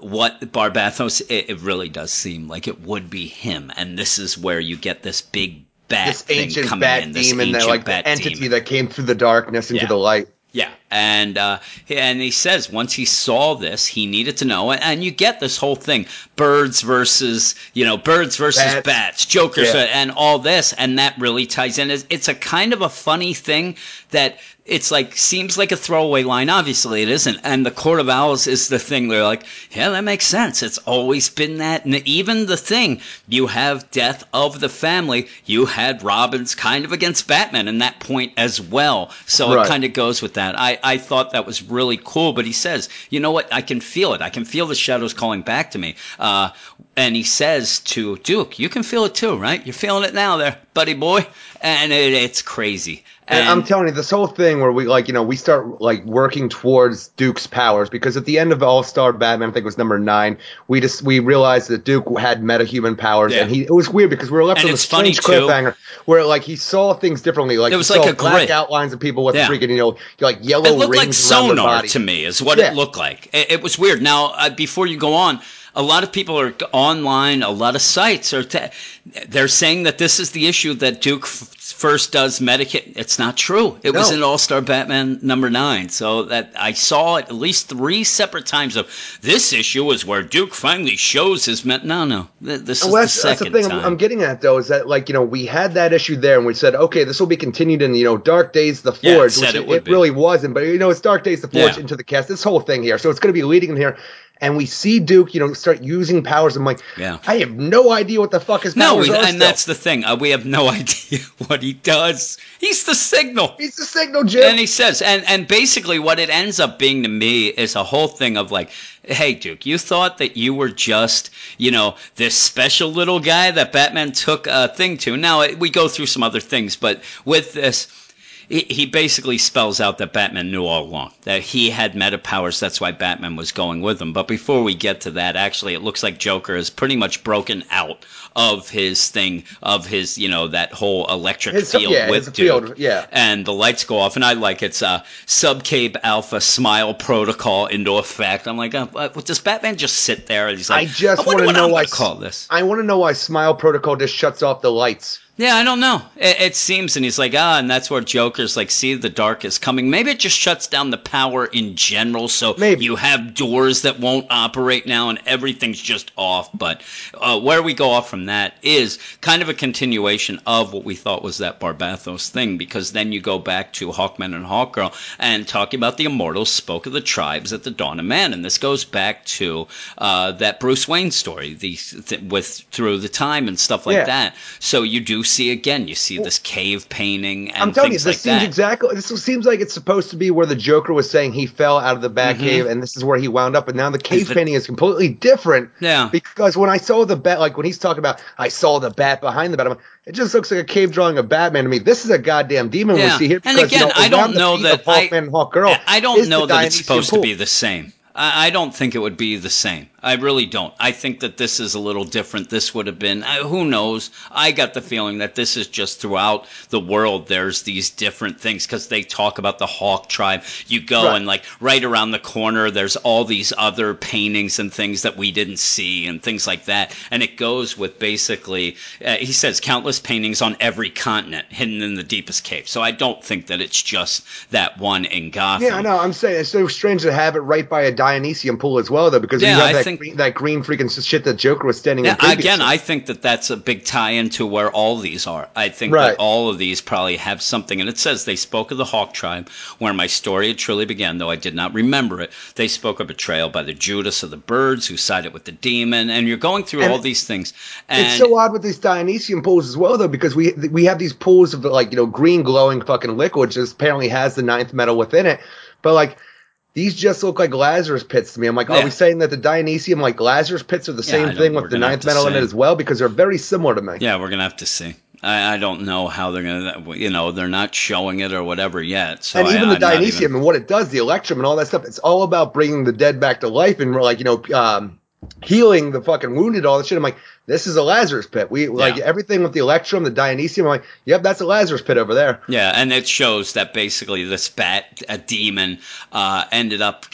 what Barbatos, it, it really does seem like it would be him, and this is where you get this big bat This thing ancient coming bat in, this demon, that like the entity demon. that came through the darkness into Yeah. the light. Yeah, and uh, and he says once he saw this, he needed to know, and you get this whole thing: birds versus you know birds versus bats, bats jokers, yeah. and all this, and that really ties in. It's a kind of a funny thing that it's like seems like a throwaway line. Obviously, it isn't. And the Court of Owls is the thing. They're like, yeah, that makes sense. It's always been that. And even the thing you have death of the family. You had Robin's kind of against Batman in that point as well. So right. it kind of goes with that. I I thought that was really cool. But he says, you know what? I can feel it. I can feel the shadows calling back to me. Uh, and he says to Duke, you can feel it too, right? You're feeling it now, there, buddy boy. And it, it's crazy. And I'm telling you, this whole thing where we like, you know, we start like working towards Duke's powers because at the end of All Star Batman, I think it was number nine, we just we realized that Duke had metahuman powers, yeah. and he it was weird because we were left and on a strange cliffhanger where like he saw things differently, like it was like a black grid. outlines of people with yeah. freaking you know like yellow. It looked like sonar to me, is what yeah. it looked like. It, it was weird. Now, uh, before you go on a lot of people are online. A lot of sites are. Te- they're saying that this is the issue that Duke f- first does medicate. It's not true. It no. was in All Star Batman number nine. So that I saw it at least three separate times. Of this issue is where Duke finally shows his met. No, no, this is well, that's, the second that's the thing time. I'm getting at though is that like you know we had that issue there and we said okay this will be continued in you know Dark Days the Forge, yeah, it, it, it really wasn't. But you know it's Dark Days the Forge yeah. into the cast. This whole thing here, so it's going to be leading in here and we see Duke, you know, start using powers. I'm like, yeah. I have no idea what the fuck his no, powers we, are. and that's the thing. Uh, we have no <laughs> idea what he does. He's the signal. He's the signal, Jim. And he says, and and basically what it ends up being to me is a whole thing of like, hey, Duke, you thought that you were just, you know, this special little guy that Batman took a thing to. Now we go through some other things, but with this he basically spells out that Batman knew all along that he had meta powers. That's why Batman was going with him. But before we get to that, actually, it looks like Joker is pretty much broken out of his thing of his you know that whole electric his, field yeah, with Duke. Field, yeah. And the lights go off, and I like it's a subcape alpha smile protocol into effect. I'm like, uh, does Batman just sit there? And he's like, I just want to know why call this. I want to know why smile protocol just shuts off the lights. Yeah, I don't know. It, it, seems, and he's like, ah, and that's where Joker's like, see, the dark is coming. Maybe it just shuts down the power in general, so Maybe. you have doors that won't operate now, and everything's just off. But uh, where we go off from that is kind of a continuation of what we thought was that Barbatos thing, because then you go back to Hawkman and Hawkgirl and talking about the Immortals spoke of the tribes at the dawn of man, and this goes back to uh, that Bruce Wayne story, the th- with through the time and stuff like yeah. that. So you do see again. You see this cave painting. And I'm telling you, this like seems that. exactly. This seems like it's supposed to be where the Joker was saying he fell out of the Batcave, mm-hmm. and this is where he wound up. And now the cave painting is completely different. Yeah. Because when I saw the bat, like when he's talking about, I saw the bat behind the bat. Like, it just looks like a cave drawing of Batman to me. This is a goddamn demon yeah. we see here. Because, and again, you know, I don't know that Hawkman I, and Hawkgirl. I don't know that it's supposed to be the same. I, I don't think it would be the same. I really don't. I think that this is a little different. This would have been, uh, who knows? I got the feeling that this is just throughout the world, there's these different things because they talk about the Hawk tribe. You go right. and, like, right around the corner, there's all these other paintings and things that we didn't see and things like that. And it goes with basically, uh, he says, countless paintings on every continent hidden in the deepest cave. So I don't think that it's just that one in Gotham. Yeah, I know. I'm saying it's so strange to have it right by a Dionysium pool as well, though, because yeah, you have I that think green, that green freaking shit that Joker was standing. Yeah, again, I think that that's a big tie-in to where all these are. I think right. that all of these probably have something, and it says they spoke of the Hawk tribe, where my story had truly began, though I did not remember it. They spoke of betrayal by the Judas of the birds who sided with the demon, and you're going through and all these things. And it's so odd with these Dionysium pools as well, though, because we we have these pools of like you know green glowing fucking liquid, which apparently has the ninth metal within it, but like these just look like Lazarus pits to me. I'm like, yeah. are we saying that the Dionysium, like Lazarus pits, are the yeah, same thing with the ninth metal in it as well? Because they're very similar to me. Yeah, we're gonna have to see. I, I, don't know how they're gonna, you know, they're not showing it or whatever yet. So and even I, the Dionysium even... and what it does, the Electrum and all that stuff, it's all about bringing the dead back to life and we're like you know, um, healing the fucking wounded, all that shit. I'm like, this is a Lazarus pit. We like Yeah. everything with the Electrum, the Dionysium. I'm like, yep, that's a Lazarus pit over there. Yeah, and it shows that basically this bat, a demon, uh, ended up.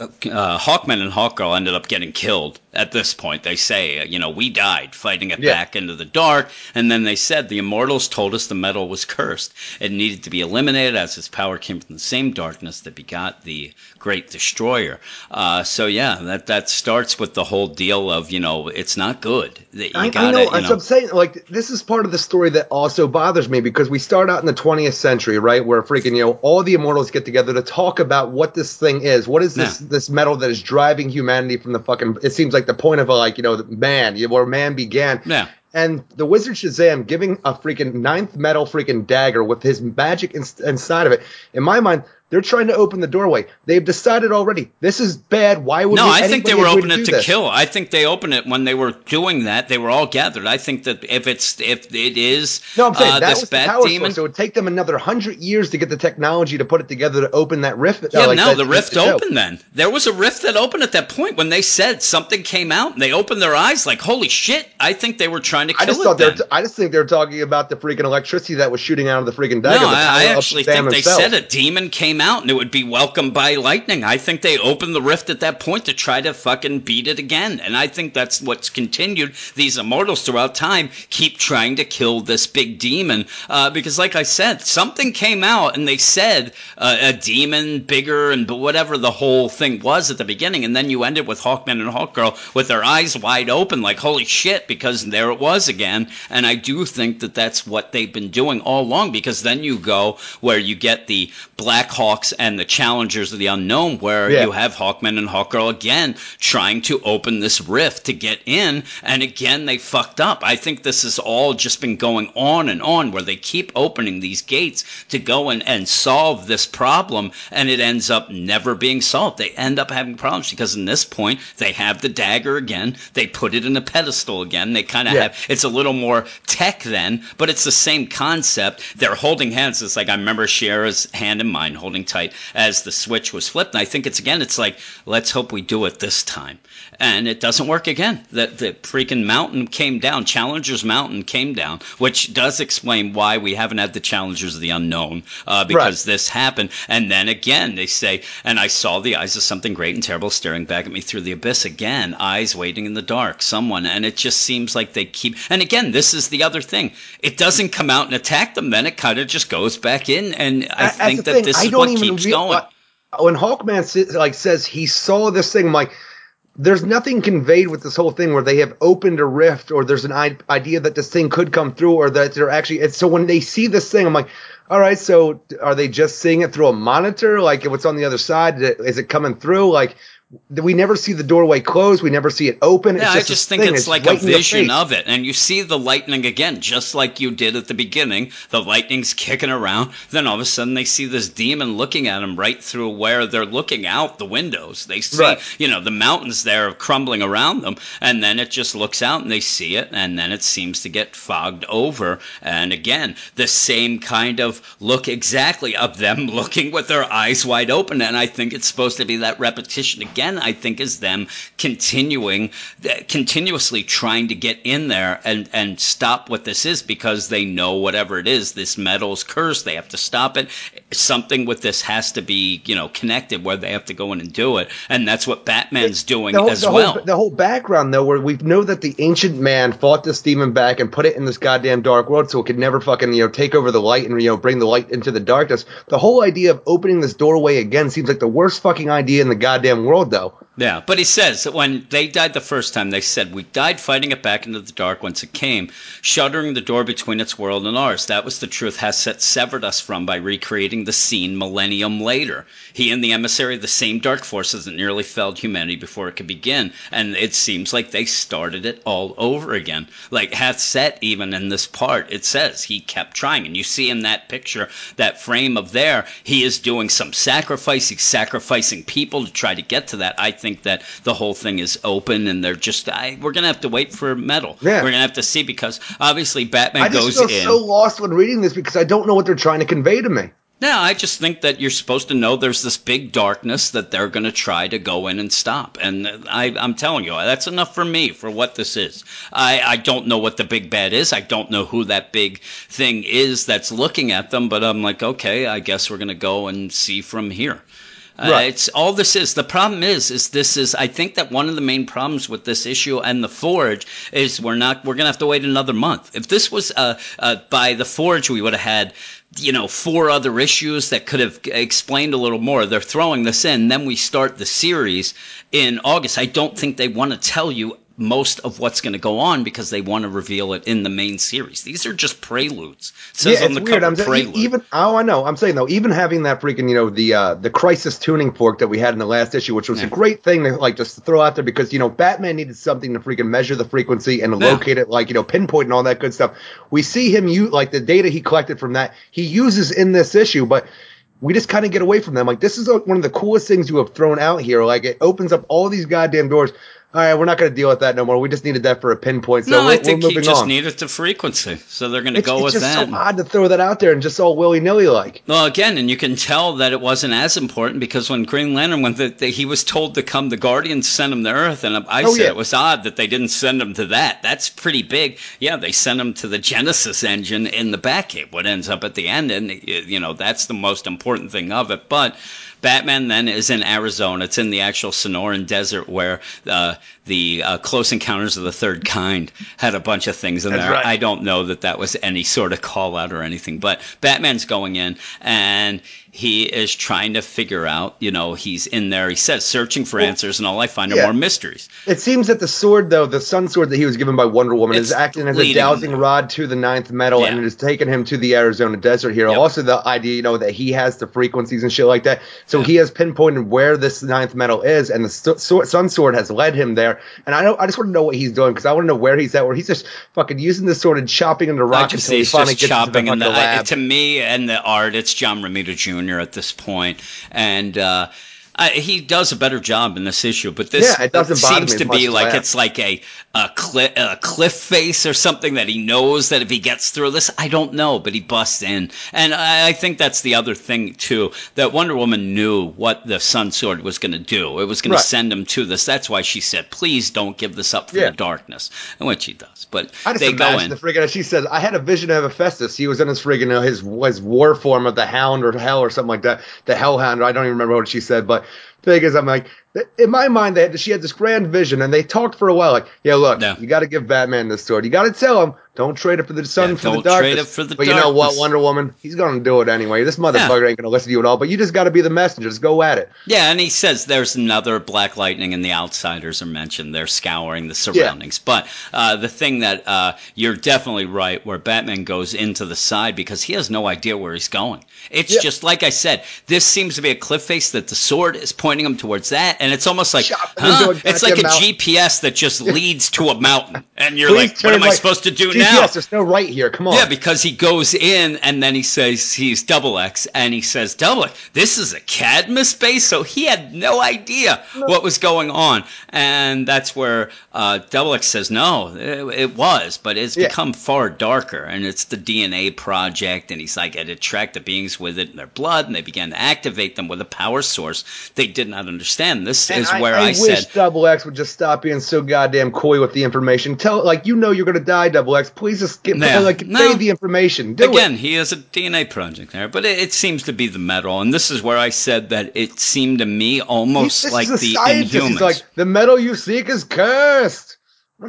Uh, Hawkman and Hawkgirl ended up getting killed. At this point, they say, you know, we died fighting it Yeah. back into the dark, and then they said the Immortals told us the metal was cursed. It needed to be eliminated as its power came from the same darkness that begot the Great Destroyer. Uh, so yeah, that that starts with the whole deal of you know it's not good. That you I, gotta, I know. you That's what I'm saying. Like, this is part of the story that also bothers me because we start out in the 20th century, right, where freaking you know all the immortals get together to talk about what this thing is. What is this this metal that is driving humanity from the fucking? It seems like the point of a, like you know man, where man began. Yeah. And the wizard Shazam giving a freaking ninth metal freaking dagger with his magic in, inside of it. In my mind, they're trying to open the doorway. They've decided already this is bad. Why would No, I think they were opening it to this? kill. I think they opened it when they were doing that. They were all gathered. I think that if it's if it is No, I'm saying uh, that this was the power demon. source. So it would take them another hundred years to get the technology to put it together to open that rift. yeah, uh, like no, the rift opened then. There was a rift that opened at that point when they said something came out and they opened their eyes like, holy shit! I think they were trying to kill I just it thought they were. then. T- I just think they were talking about the freaking electricity that was shooting out of the freaking dagger. no, I, I actually think they himself. said a demon came out and it would be welcomed by lightning. I think they opened the rift at that point to try to fucking beat it again. And I think that's what's continued. These immortals throughout time keep trying to kill this big demon. Uh, because, like I said, something came out and they said uh, a demon bigger and whatever the whole thing was at the beginning. And then you ended with Hawkman and Hawkgirl with their eyes wide open, like, holy shit, because there it was again. And I do think that that's what they've been doing all along because then you go where you get the Black Hawks and the challengers of the unknown, where Yeah. you have Hawkman and Hawkgirl again trying to open this rift to get in, and again they fucked up. I think this has all just been going on and on, where they keep opening these gates to go and, and solve this problem, and it ends up never being solved. They end up having problems because in this point they have the dagger again, they put it in a pedestal again. They kind of Yeah. have it's a little more tech then, but it's the same concept. They're holding hands. It's like I remember Shara's hand in mine holding tight as the switch was flipped. And I think it's again, it's like, let's hope we do it this time. And it doesn't work again. The, the freaking mountain came down. Challengers Mountain came down, which does explain why we haven't had the Challengers of the Unknown, uh, because this happened. And then again, they say, and I saw the eyes of something great and terrible staring back at me through the abyss again, eyes waiting in the dark, someone. And it just seems like they keep, and again, this is the other thing. It doesn't come out and attack them, then it kind of just goes back in. And I That's think that thing. this I is don't even keeps real- going. uh, When Hawkman like says he saw this thing, I'm like, there's nothing conveyed with this whole thing where they have opened a rift or there's an I- idea that this thing could come through or that they're actually. So when they see this thing, I'm like, all right, so are they just seeing it through a monitor? Like what's on the other side? Is it coming through? Like we never see the doorway close. We never see it open. Yeah, it's I just, just think thing. it's like a vision of it. And you see the lightning again, just like you did at the beginning. The lightning's kicking around. Then all of a sudden they see this demon looking at them right through where they're looking out the windows. They see, Right. you know, the mountains there crumbling around them. And then it just looks out and they see it. And then it seems to get fogged over. And again, the same kind of look exactly of them <laughs> looking with their eyes wide open. And I think it's supposed to be that repetition again, I think, is them continuing, continuously trying to get in there and, and stop what this is because they know whatever it is, this metal's cursed. They have to stop it. Something with this has to be, you know, connected where they have to go in and do it. And that's what Batman's doing whole, as the well. Whole, the whole background, though, where we know that the ancient man fought this demon back and put it in this goddamn dark world so it could never fucking, you know, take over the light and, you know, bring the light into the darkness. The whole idea of opening this doorway again seems like the worst fucking idea in the goddamn world, though. Yeah, but he says that when they died the first time, they said, We died fighting it back into the dark whence it came, shuttering the door between its world and ours. That was the truth Hath-Set severed us from by recreating the scene millennium later. He and the emissary the same dark forces that nearly felled humanity before it could begin. And it seems like they started it all over again. Like Hath-Set, even in this part, it says he kept trying. And you see in that picture, that frame of there, he is doing some sacrifice. He's sacrificing people to try to get to that. I think that the whole thing is open and they're just, I, we're going to have to wait for metal. Yeah. We're going to have to see because obviously Batman I just goes feel in. so lost when reading this because I don't know what they're trying to convey to me. No, I just think that you're supposed to know there's this big darkness that they're going to try to go in and stop. And I, I'm telling you, that's enough for me for what this is. I, I don't know what the big bad is. I don't know who that big thing is that's looking at them, but I'm like, okay, I guess we're going to go and see from here. Uh, right. it's all this is. The problem is, is this is. I think that one of the main problems with this issue and the Forge is we're not. We're gonna have to wait another month. If this was uh, uh, by the Forge, we would have had you know, four other issues that could have explained a little more. They're throwing this in. Then we start the series in August. I don't think they want to tell you most of what's going to go on because they want to reveal it in the main series. These are just preludes. It says yeah, it's weird. I'm saying, even oh, I know. I'm saying though, even having that freaking you know the uh, the crisis tuning fork that we had in the last issue, which was yeah. a great thing to like just to throw out there because you know Batman needed something to freaking measure the frequency and yeah. locate it, like you know pinpoint and all that good stuff. We see him use like the data he collected from that he uses in this issue, but we just kind of get away from them. Like this is a, one of the coolest things you have thrown out here. Like it opens up all these goddamn doors all right, we're not going to deal with that no more. We just needed that for a pinpoint. So no, we're, I think he just on. needed the frequency, so they're going to go with that. It's just so odd to throw that out there and just all willy nilly like. Well, again, and you can tell that it wasn't as important because when Green Lantern went, the, the, he was told to come. The Guardians sent him to Earth, and I oh, said yeah. it was odd that they didn't send him to that. That's pretty big. Yeah, they sent him to the Genesis engine in the Batcave. What ends up at the end, and you know that's the most important thing of it, but. Batman then is in Arizona. It's in the actual Sonoran Desert where uh, the uh, Close Encounters of the Third Kind had a bunch of things in That's there. Right. I don't know that that was any sort of call out or anything, but Batman's going in and he is trying to figure out, you know, he's in there, he says, searching for well, answers, and all I find yeah. are more mysteries. It seems that the sword, though, the sun sword that he was given by Wonder Woman, it's is acting as a dowsing rod to the ninth metal, yeah. and it has taken him to the Arizona desert here. Yep. Also, the idea, you know, that he has the frequencies and shit like that. So he has pinpointed where this ninth metal is, and the sun sword has led him there. And I don't, I just want to know what he's doing because I want to know where he's at, where he's just fucking using the sword and chopping into rock until he finally gets chopping to the, the lab. to me and the art, it's John Romita Jr. at this point, and. uh uh, he does a better job in this issue, but this yeah, it doesn't seems to be like it's like a a cliff, a cliff face or something that he knows that if he gets through this, I don't know, but he busts in, and I, I think that's the other thing too that Wonder Woman knew what the Sun Sword was going to do. It was going right. to send him to this. That's why she said, "Please don't give this up for yeah. the darkness," and which she does. But I just they go in. The friggin' she says, "I had a vision of Hephaestus. He was in his friggin' his his war form of the Hound or Hell or something like that. The Hellhound. I don't even remember what she said, but." like, thing is, I'm like, in my mind, they had, she had this grand vision, and they talked for a while. Like, yeah, look, no. you got to give Batman this sword. You got to tell him, don't trade it for the sun yeah, for the darkness. Trade it for the but darkness. you know what, Wonder Woman, he's going to do it anyway. This motherfucker yeah. ain't going to listen to you at all. But you just got to be the messenger. Just go at it. Yeah, and he says there's another Black Lightning, and the outsiders are mentioned. They're scouring the surroundings. Yeah. But uh, the thing that uh, you're definitely right, where Batman goes into the side because he has no idea where he's going. It's just like I said. This seems to be a cliff face that the sword is pointing him towards that, and it's almost like huh? it's like a mountain. GPS that just leads to a mountain, and you're Please like, what am I supposed to do GPS, now? There's no right here. Come on. Yeah, because he goes in and then he says he's Dubbilex, and he says Dubbilex. This is a Cadmus base, so he had no idea no. what was going on, and that's where uh, Dubbilex says no, it, it was, but it's yeah. become far darker, and it's the DNA project, and he's like, it attracted beings with it in their blood, and they began to activate them with a power source they did not understand. This and is I, where I, I, I wish said, Dubbilex would just stop being so goddamn coy with the information. Tell like you know you're gonna die, Dubbilex. Please just get yeah. like no. the information. Do Again, it. he has a DNA project there, but it, it, seems to be the metal, and this is where I said that it seemed to me almost like the scientist. Inhumans. He's like the metal you seek is cursed.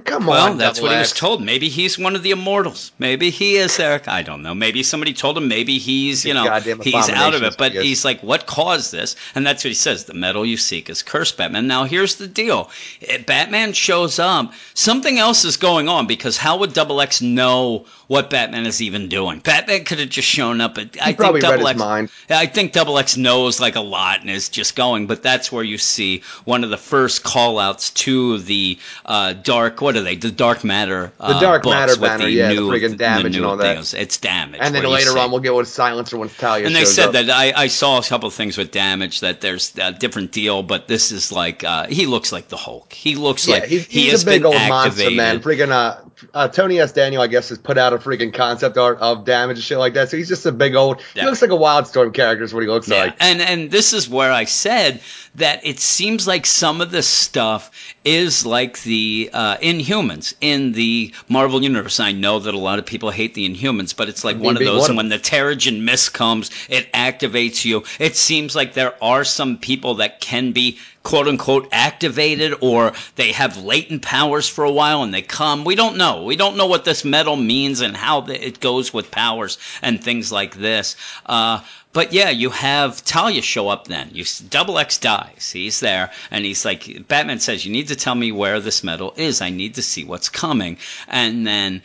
Come well, on, that's what he was told. Maybe he's one of the immortals. Maybe he is Eric. I don't know. Maybe somebody told him. Maybe he's you know he's out of it. But he's like, what caused this? And that's what he says. The metal you seek is cursed, Batman. Now here's the deal. If Batman shows up. Something else is going on because how would Dubbilex know what Batman is even doing? Batman could have just shown up. At, I think Dubbilex. Mind. I think Dubbilex knows like a lot and is just going. But that's where you see one of the first call outs to the uh, dark what are they? The dark matter. The uh, dark books matter banner, the yeah, the new- friggin' damage and new all that. things. It's damage. And then later on, we'll get with silencer once Talia and they said up. that I, I saw a couple of things with damage that there's a different deal, but this is like uh, he looks like the Hulk. He looks Yeah, like he's, he he's a big old monster, man. Freaking uh, uh, Tony S. Daniel, I guess, has put out a freaking concept art of damage and shit like that. So he's just a big old. Yeah. He looks like a Wildstorm character. Is what he looks Yeah, like. and and this is where I said that it seems like some of the stuff is like the uh, Inhumans in the Marvel universe. I know that a lot of people hate the Inhumans, but it's like one of those. one of when the Terrigen mist comes, it activates you. It seems like there are some people that can be quote unquote activated or they have latent powers for a while and they come. We don't know. We don't know what this metal means and how it goes with powers and things like this. Uh, but yeah, you have Talia show up then. You Dubbilex dies. He's there, and he's like, Batman says, "You need to tell me where this metal is. I need to see what's coming." And then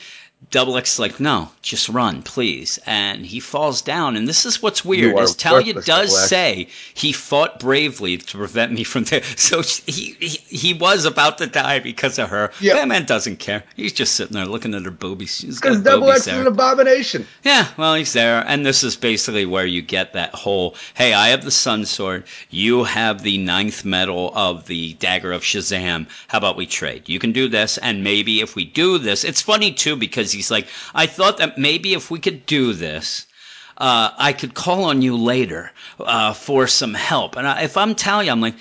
Dubbilex is like, "No, just run, please." And he falls down. And this is what's weird: is Talia does say he fought bravely to prevent me from there. <laughs> So he, he he was about to die because of her. Yeah. Batman doesn't care. He's just sitting there looking at her boobies. She's got Because Dubbilex is an abomination. Yeah, well, he's there, and this is basically where you get that whole hey, I have the Sun Sword, you have the ninth medal of the Dagger of Shazam. How about we trade? You can do this, and maybe if we do this, it's funny too because he's like, I thought that maybe if we could do this. Uh, I could call on you later uh, for some help. And I, if I'm telling you, I'm like,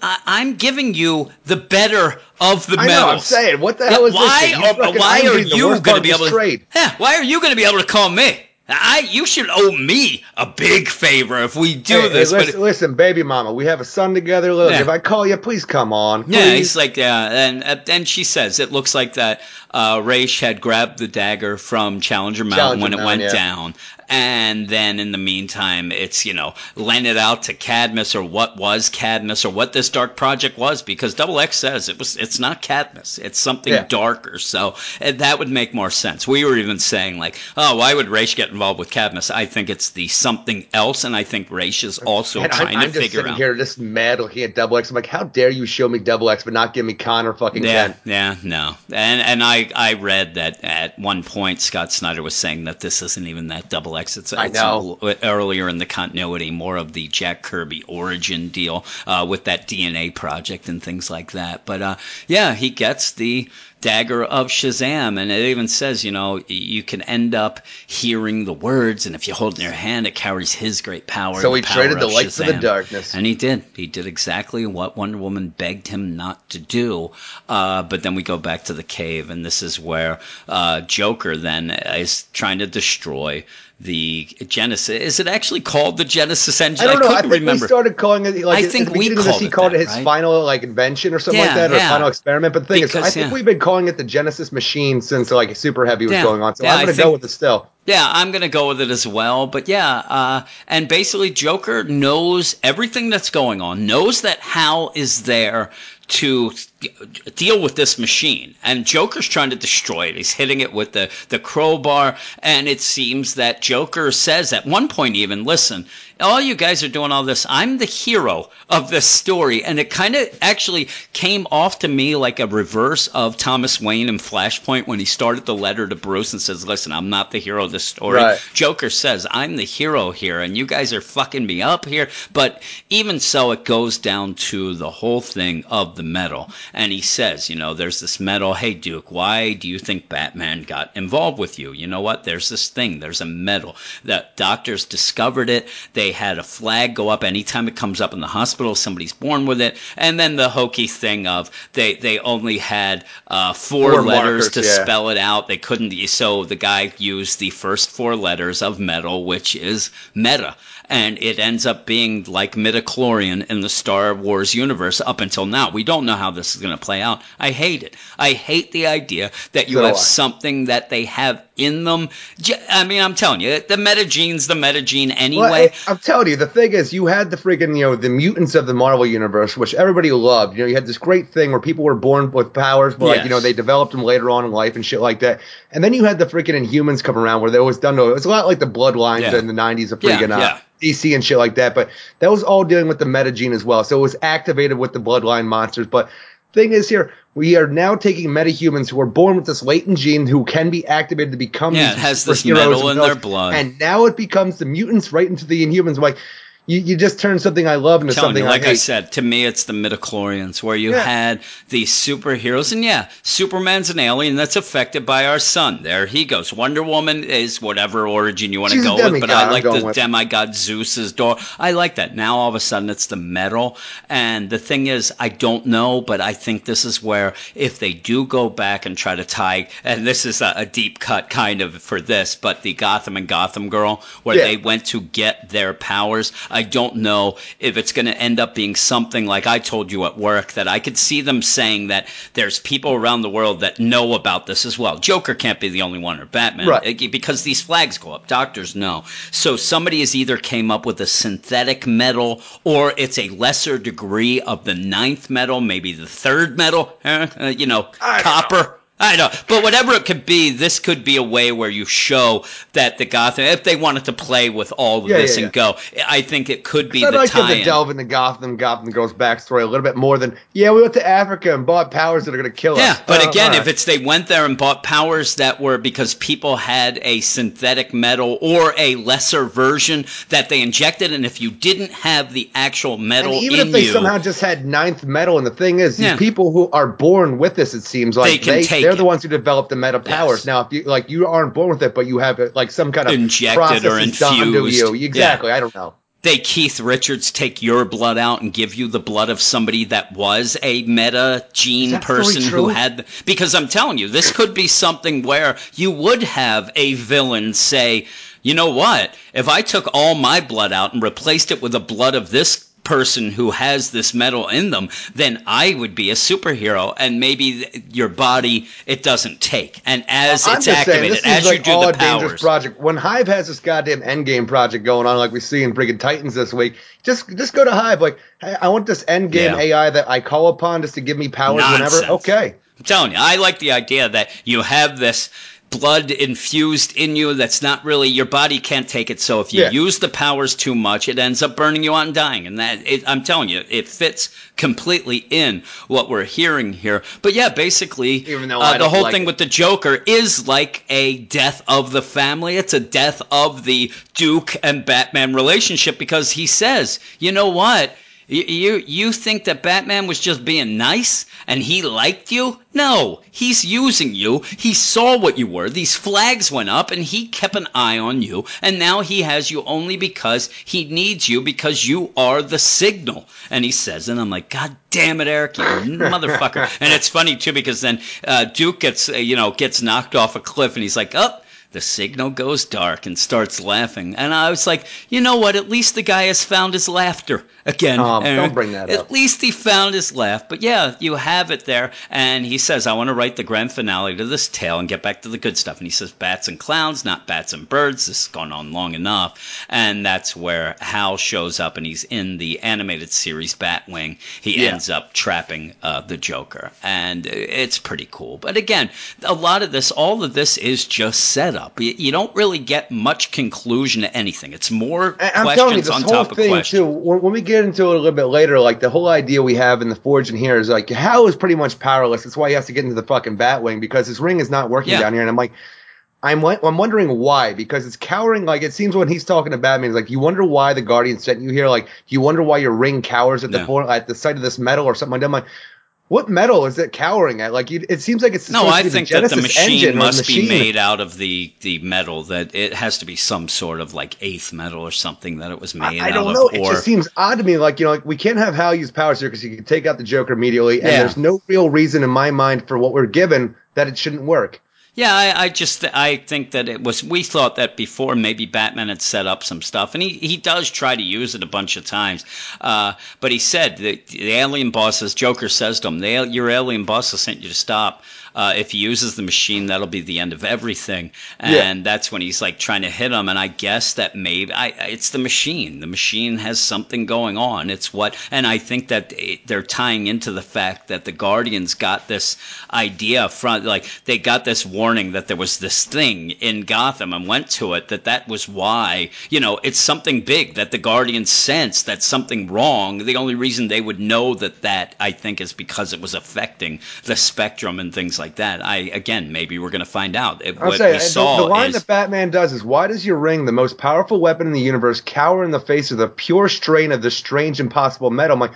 I, I'm giving you the better of the I know. I'm saying, what the hell is why this? Are, why are you going to be able to trade? Yeah, why are you going to be able to call me? I you should owe me a big favor if we do Hey, hey, this. listen, but listen, baby mama, we have a son together. Look, Yeah. if I call you, please come on. yeah, he's like yeah, and and she says it looks like that uh, Ra's had grabbed the dagger from Challenger Mountain Challenger when it Mountain, went yeah. down, and then in the meantime, it's you know lend it out to Cadmus or what was Cadmus or what this dark project was because Dubbilex says it was it's not Cadmus, it's something Yeah. darker. So uh, that would make more sense. We were even saying like, oh, why would Ra's get involved with Cadmus? I think it's the something else, and I think Ra's is also And trying I'm, I'm to just figure sitting out. here just mad looking at Dubbilex. I'm like, how dare you show me Double X but not give me Connor fucking Yeah, Ken? yeah, no, and and I I read that at one point Scott Snyder was saying that this isn't even that Dubbilex. It's, I it's know. l- earlier in the continuity, more of the Jack Kirby origin deal uh, with that DNA project and things like that. But uh, yeah, he gets the dagger of Shazam, and it even says, you know, you can end up hearing the words, and if you hold it in your hand, it carries his great power. So he power traded the lights of light for the darkness. And he did. He did exactly what Wonder Woman begged him not to do. Uh, but then we go back to the cave, and this is where uh, Joker then is trying to destroy the Genesis. Is it actually called the Genesis engine? I don't know. I couldn't think remember. we started calling it like I think we of this, called he it called that, it his right? final like invention or something Yeah, like that, or yeah. final experiment. But the thing is, I think yeah. we've been calling it the Genesis machine since like Superheavy was going on. So Yeah, I'm gonna go with it still. Yeah, I'm gonna go with it as well. But yeah, uh, and basically Joker knows everything that's going on, knows that Hal is there to deal with this machine, and Joker's trying to destroy it. He's hitting it with the the crowbar, and it seems that Joker says at one point even, "Listen, all you guys are doing all this. I'm the hero of this story," and it kind of actually came off to me like a reverse of Thomas Wayne in Flashpoint when he started the letter to Bruce and says, "Listen, I'm not the hero of story." Right. Joker says, I'm the hero here, and you guys are fucking me up here. But even so, it goes down to the whole thing of the metal. And he says, you know, there's this metal. Hey, Duke, why do you think Batman got involved with you? You know what? There's this thing. There's a metal. The doctors discovered it. They had a flag go up anytime it comes up in the hospital. Somebody's born with it. And then the hokey thing of they, they only had uh, four, Four letters markers, to yeah. spell it out. They couldn't. So the guy used the first four letters of metal, which is meta. And it ends up being like midichlorian in the Star Wars universe up until now. We don't know how this is going to play out. I hate it. I hate the idea that you So have I. something that they have in them. I mean, I'm telling you, the metagene's the metagene Well, anyway. I, I'm telling you, the thing is, you had the freaking, you know, the mutants of the Marvel universe, which everybody loved. You know, you had this great thing where people were born with powers, but like, you know, they developed them later on in life and shit like that. And then you had the freaking Inhumans come around where they was done. It was a lot like the Bloodlines Yeah. in the '90s of Yeah, freaking uh, yeah. DC and shit like that. But that was all dealing with the meta gene as well. So it was activated with the bloodline monsters. But thing is here, we are now taking metahumans who are born with this latent gene who can be activated to become yeah, these it has this metal in their blood. and now it becomes the mutants right into the Inhumans. Like you, you just turn something I love into something you, like I I, said, to me, it's the midichlorians where you Yeah. had these superheroes, and yeah, Superman's an alien that's affected by our sun. There he goes. Wonder Woman is whatever origin you want to She's go with, but I like the with. demigod Zeus's door. I like that. Now all of a sudden it's the metal, and the thing is, I don't know, but I think this is where if they do go back and try to tie, and this is a, a deep cut kind of for this, but the Gotham and Gotham Girl, where Yeah. they went to get their powers. I don't know if it's going to end up being something like I told you at work that I could see them saying that there's people around the world that know about this as well. Joker can't be the only one or Batman Right. eh, because these flags go up. Doctors know. So somebody has either came up with a synthetic metal or it's a lesser degree of the ninth metal, maybe the third metal, eh, uh, you know, I copper. I know, but whatever it could be, this could be a way where you show that the Gotham, if they wanted to play with all of Yeah, this yeah, and go, I think it could be I'd the like them to delve into Gotham, Gotham Girl's backstory a little bit more than yeah, we went to Africa and bought powers that are going to kill Yeah, us. but Uh, again, all if it's they went there and bought powers that were because people had a synthetic metal or a lesser version that they injected, and if you didn't have the actual metal and even in if they you, somehow just had ninth metal, and the thing is, these Yeah. people who are born with this, it seems like They can they, take they're the ones who develop the meta powers. Yes. Now, if you like, you aren't born with it, but you have it, like some kind of Injected or is done to infused. you. Yeah. Exactly. I don't know. they Keith Richards take your blood out and give you the blood of somebody that was a meta gene person who had because I'm telling you this could be something where you would have a villain say you know what if I took all my blood out and replaced it with the blood of this person who has this metal in them then I would be a superhero and maybe your body it doesn't take and as I'm it's activated as like you do all the powers project. When Hive has this goddamn Endgame project going on, like we see in friggin' Titans this week, just just go to Hive. Like, hey, I want this Endgame Yeah. AI that I call upon just to give me powers Nonsense. whenever. Okay. I'm telling you, I like the idea that you have this blood infused in you that's not really your body can't take it. So if you Yeah. use the powers too much it ends up burning you out and dying. And that it, i'm telling you it fits completely in what we're hearing here. But yeah basically Even though uh, the whole like thing it. with the joker is like a death of the family. It's a death of the duke and batman relationship because he says you know what you, you you think that Batman was just being nice and he liked you? No, he's using you. He saw what you were. These flags went up and he kept an eye on you. And now he has you only because he needs you because you are the signal. And he says, and I'm like, God damn it, Eric, you <laughs> motherfucker. and it's funny too because then uh, Duke gets uh, you know gets knocked off a cliff and he's like, up. The signal goes dark and starts laughing. And I was like, you know what? At least the guy has found his laughter again. Um, Aaron. don't bring that At up. least he found his laugh. But yeah, you have it there. And he says, I want to write the grand finale to this tale and get back to the good stuff. And he says, bats and clowns, not bats and birds. This has gone on long enough. And that's where Hal shows up and he's in the animated series Batwing. He Yeah. ends up trapping uh, the Joker. And it's pretty cool. But again, a lot of this, all of this is just setup. You, you don't really get much conclusion to anything. It's more I- I'm telling you, questions this on whole top of thing questions. too. When, when we get into it a little bit later, like the whole idea we have in the Forge in here is like Hal is pretty much powerless. That's why he has to get into the fucking Batwing because his ring is not working Yeah. down here. And I'm like, I'm I'm wondering why because it's cowering. Like it seems when he's talking to Batman, he's like, you wonder why the Guardian sent you here. Like you wonder why your ring cowers at the Yeah. at the sight of this metal or something like that. I'm like. What metal is it cowering at? Like, it seems like it's No, I think the that the machine must be made out of the, the metal. That it has to be some sort of like eighth metal or something that it was made I, I out don't of. know. It or just seems odd to me. Like you know, like we can't have Hal use powers here because he can take out the Joker immediately, and Yeah. there's no real reason in my mind for what we're given that it shouldn't work. Yeah, I, I just I think that it was. We thought that before maybe Batman had set up some stuff, and he, he does try to use it a bunch of times. Uh, but he said that the alien bosses, Joker says to him, the, "Your alien boss has sent you to stop. Uh, if he uses the machine, that'll be the end of everything." And that's when he's like trying to hit him. And I guess that maybe I, it's the machine. The machine has something going on. It's what, and I think that it, they're tying into the fact that the Guardians got this idea from like they got this warning that there was this thing in Gotham and went to it, that that was why, you know, it's something big that the Guardians sense that something wrong. The only reason they would know that that, I think, is because it was affecting the spectrum and things like that. I, again, maybe we're going to find out. It, I'll say, the, the, line is, that Batman does is, why does your ring, the most powerful weapon in the universe, cower in the face of the pure strain of the strange, impossible metal? I'm like,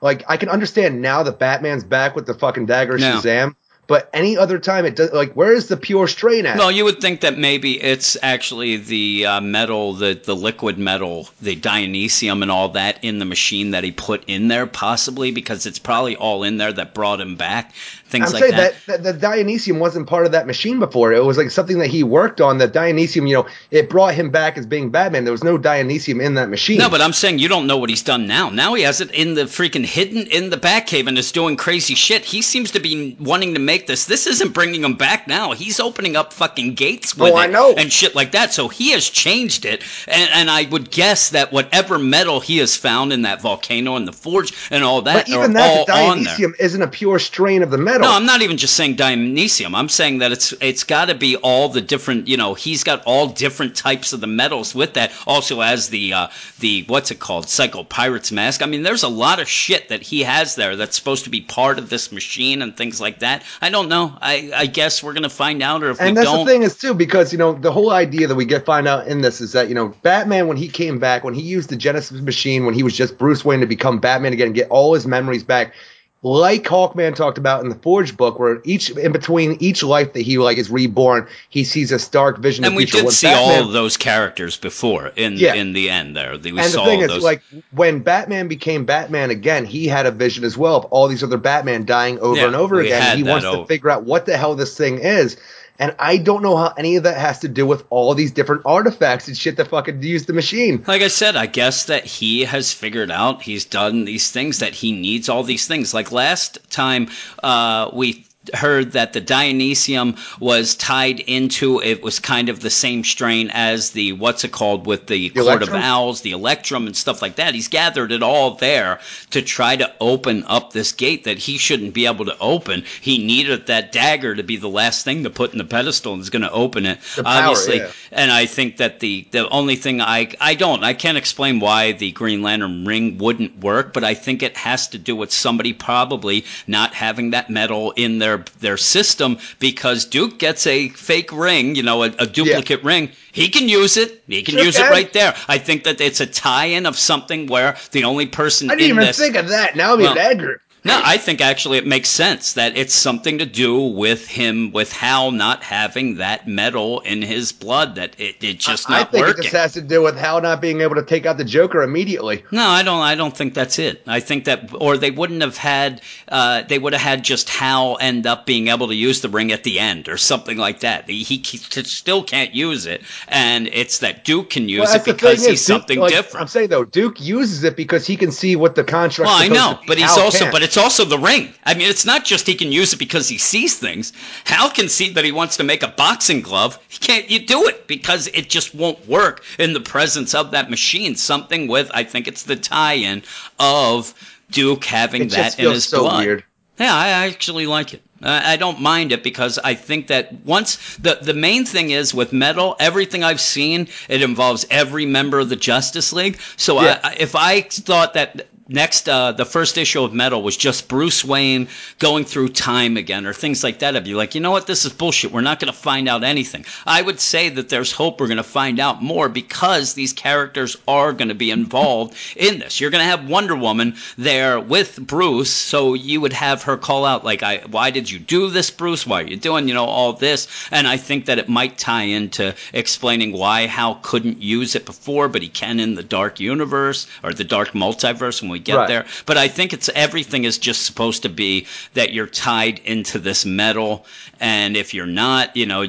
like I can understand now that Batman's back with the fucking dagger no. Shazam. But any other time, it does like where is the pure strain at? Well, you would think that maybe it's actually the uh, metal, the the liquid metal, the dionysium, and all that in the machine that he put in there, possibly because it's probably all in there that brought him back things I'm like saying that. that. The Dionysium wasn't part of that machine before. It was like something that he worked on. That Dionysium, you know, it brought him back as being Batman. There was no Dionysium in that machine. No, but I'm saying you don't know what he's done now. Now he has it in the freaking hidden in the Batcave and is doing crazy shit. He seems to be wanting to make this. This isn't bringing him back now. He's opening up fucking gates with oh, it I know. and shit like that. So he has changed it. And, and I would guess that whatever metal he has found in that volcano and the forge and all that, but even that, the Dionysium isn't a pure strain of the metal. No, I'm not even just saying dionysium. I'm saying that it's it's got to be all the different. You know, he's got all different types of the metals with that. Also, as the uh, the what's it called, Psycho Pirate's mask. I mean, there's a lot of shit that he has there that's supposed to be part of this machine and things like that. I don't know. I I guess we're gonna find out, or if and that's the thing is too because you know the whole idea that we get find out in this is that you know Batman when he came back when he used the Genesis machine when he was just Bruce Wayne to become Batman again and get all his memories back like Hawkman talked about in the Forge book, where each in between each life that he like is reborn, he sees a stark vision. Of. And we did see Batman, all of those characters before in yeah. in the end. There, we and the thing is, those. like when Batman became Batman again, he had a vision as well of all these other Batman dying over yeah, and over again. He wants over. to figure out what the hell this thing is. And I don't know how any of that has to do with all these different artifacts and shit that fucking use the machine. Like I said, I guess that he has figured out he's done these things that he needs all these things. Like last time uh, we heard that the Dionysium was tied into it was kind of the same strain as the what's it called with the, the Court of Owls, the Electrum and stuff like that. He's gathered it all there to try to open up this gate that he shouldn't be able to open. He needed that dagger to be the last thing to put in the pedestal and is going to open it. Obviously. yeah. And I think that the the only thing I I don't I can't explain why the Green Lantern ring wouldn't work, but I think it has to do with somebody probably not having that metal in their their their system because Duke gets a fake ring, you know, a, a duplicate yeah. ring. He can use it. He can sure use can. it right there. I think that it's a tie-in of something where the only person I didn't even this, think of that. Now I'm well, even no, I think actually it makes sense that it's something to do with him, with Hal not having that metal in his blood. That it, it just not I think working. it just has to do with Hal not being able to take out the Joker immediately. No, I don't. I don't think that's it. I think that, or they wouldn't have had. Uh, they would have had just Hal end up being able to use the ring at the end, or something like that. He, he still can't use it, and it's that Duke can use well, it because he's something like, different. I'm saying though, Duke uses it because he can see what the contract. Well, I know, but he's Hal also, can't. but it's also the ring. I mean, it's not just he can use it because he sees things. Hal can see that he wants to make a boxing glove. He can't you do it because it just won't work in the presence of that machine. Something with I think it's the tie-in of Duke having it that in his so blood. Weird. Yeah, I actually like it. I don't mind it because I think that once the the main thing is with metal, everything I've seen, it involves every member of the Justice League. So yeah. I, if I thought that next uh, the first issue of metal was just bruce wayne going through time again or things like that. I'd be like you know what? This is bullshit. We're not going to find out anything. I would say that there's hope we're going to find out more because these characters are going to be involved in this. You're going to have wonder woman there with bruce so you would have her call out like i why did you do this bruce? Why are you doing you know all this? And i think that it might tie into explaining why hal couldn't use it before but he can in the dark universe or the dark multiverse when we get right. there. But I think it's everything is just supposed to be that you're tied into this metal, and if you're not, you know,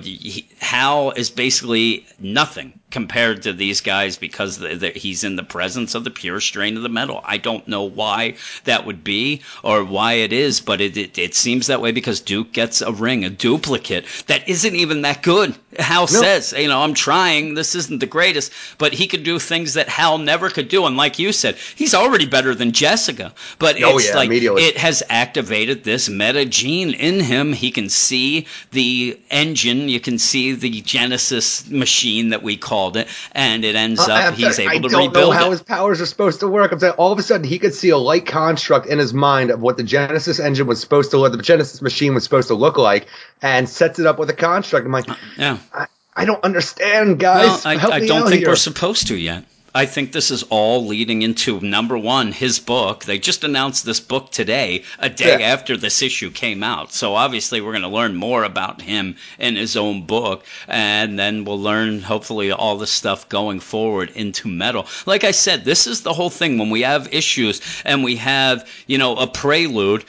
Hal is basically nothing compared to these guys because the, the, he's in the presence of the pure strain of the metal. I don't know why that would be or why it is, but it, it, it seems that way because Duke gets a ring, a duplicate that isn't even that good. Hal says, you know, I'm trying. This isn't the greatest, but he could do things that Hal never could do. And like you said, he's already better than Jessica. But oh, it's yeah, like it has activated this meta gene in him. He can see the engine. You can see the Genesis machine that we call it, and it ends uh, up he's able I to rebuild. I don't know how it. his powers are supposed to work. I'm saying all of a sudden he could see a light construct in his mind of what the Genesis engine was supposed to look, the Genesis machine was supposed to look like, and sets it up with a construct. I'm like, yeah. I, I don't understand, guys. Well, I, I don't think here. we're supposed to yet. I think this is all leading into number one, his book. They just announced this book today, a day yeah. after this issue came out. So obviously, we're going to learn more about him in his own book, and then we'll learn hopefully all the stuff going forward into metal. Like I said, this is the whole thing. When we have issues and we have, you know, a prelude,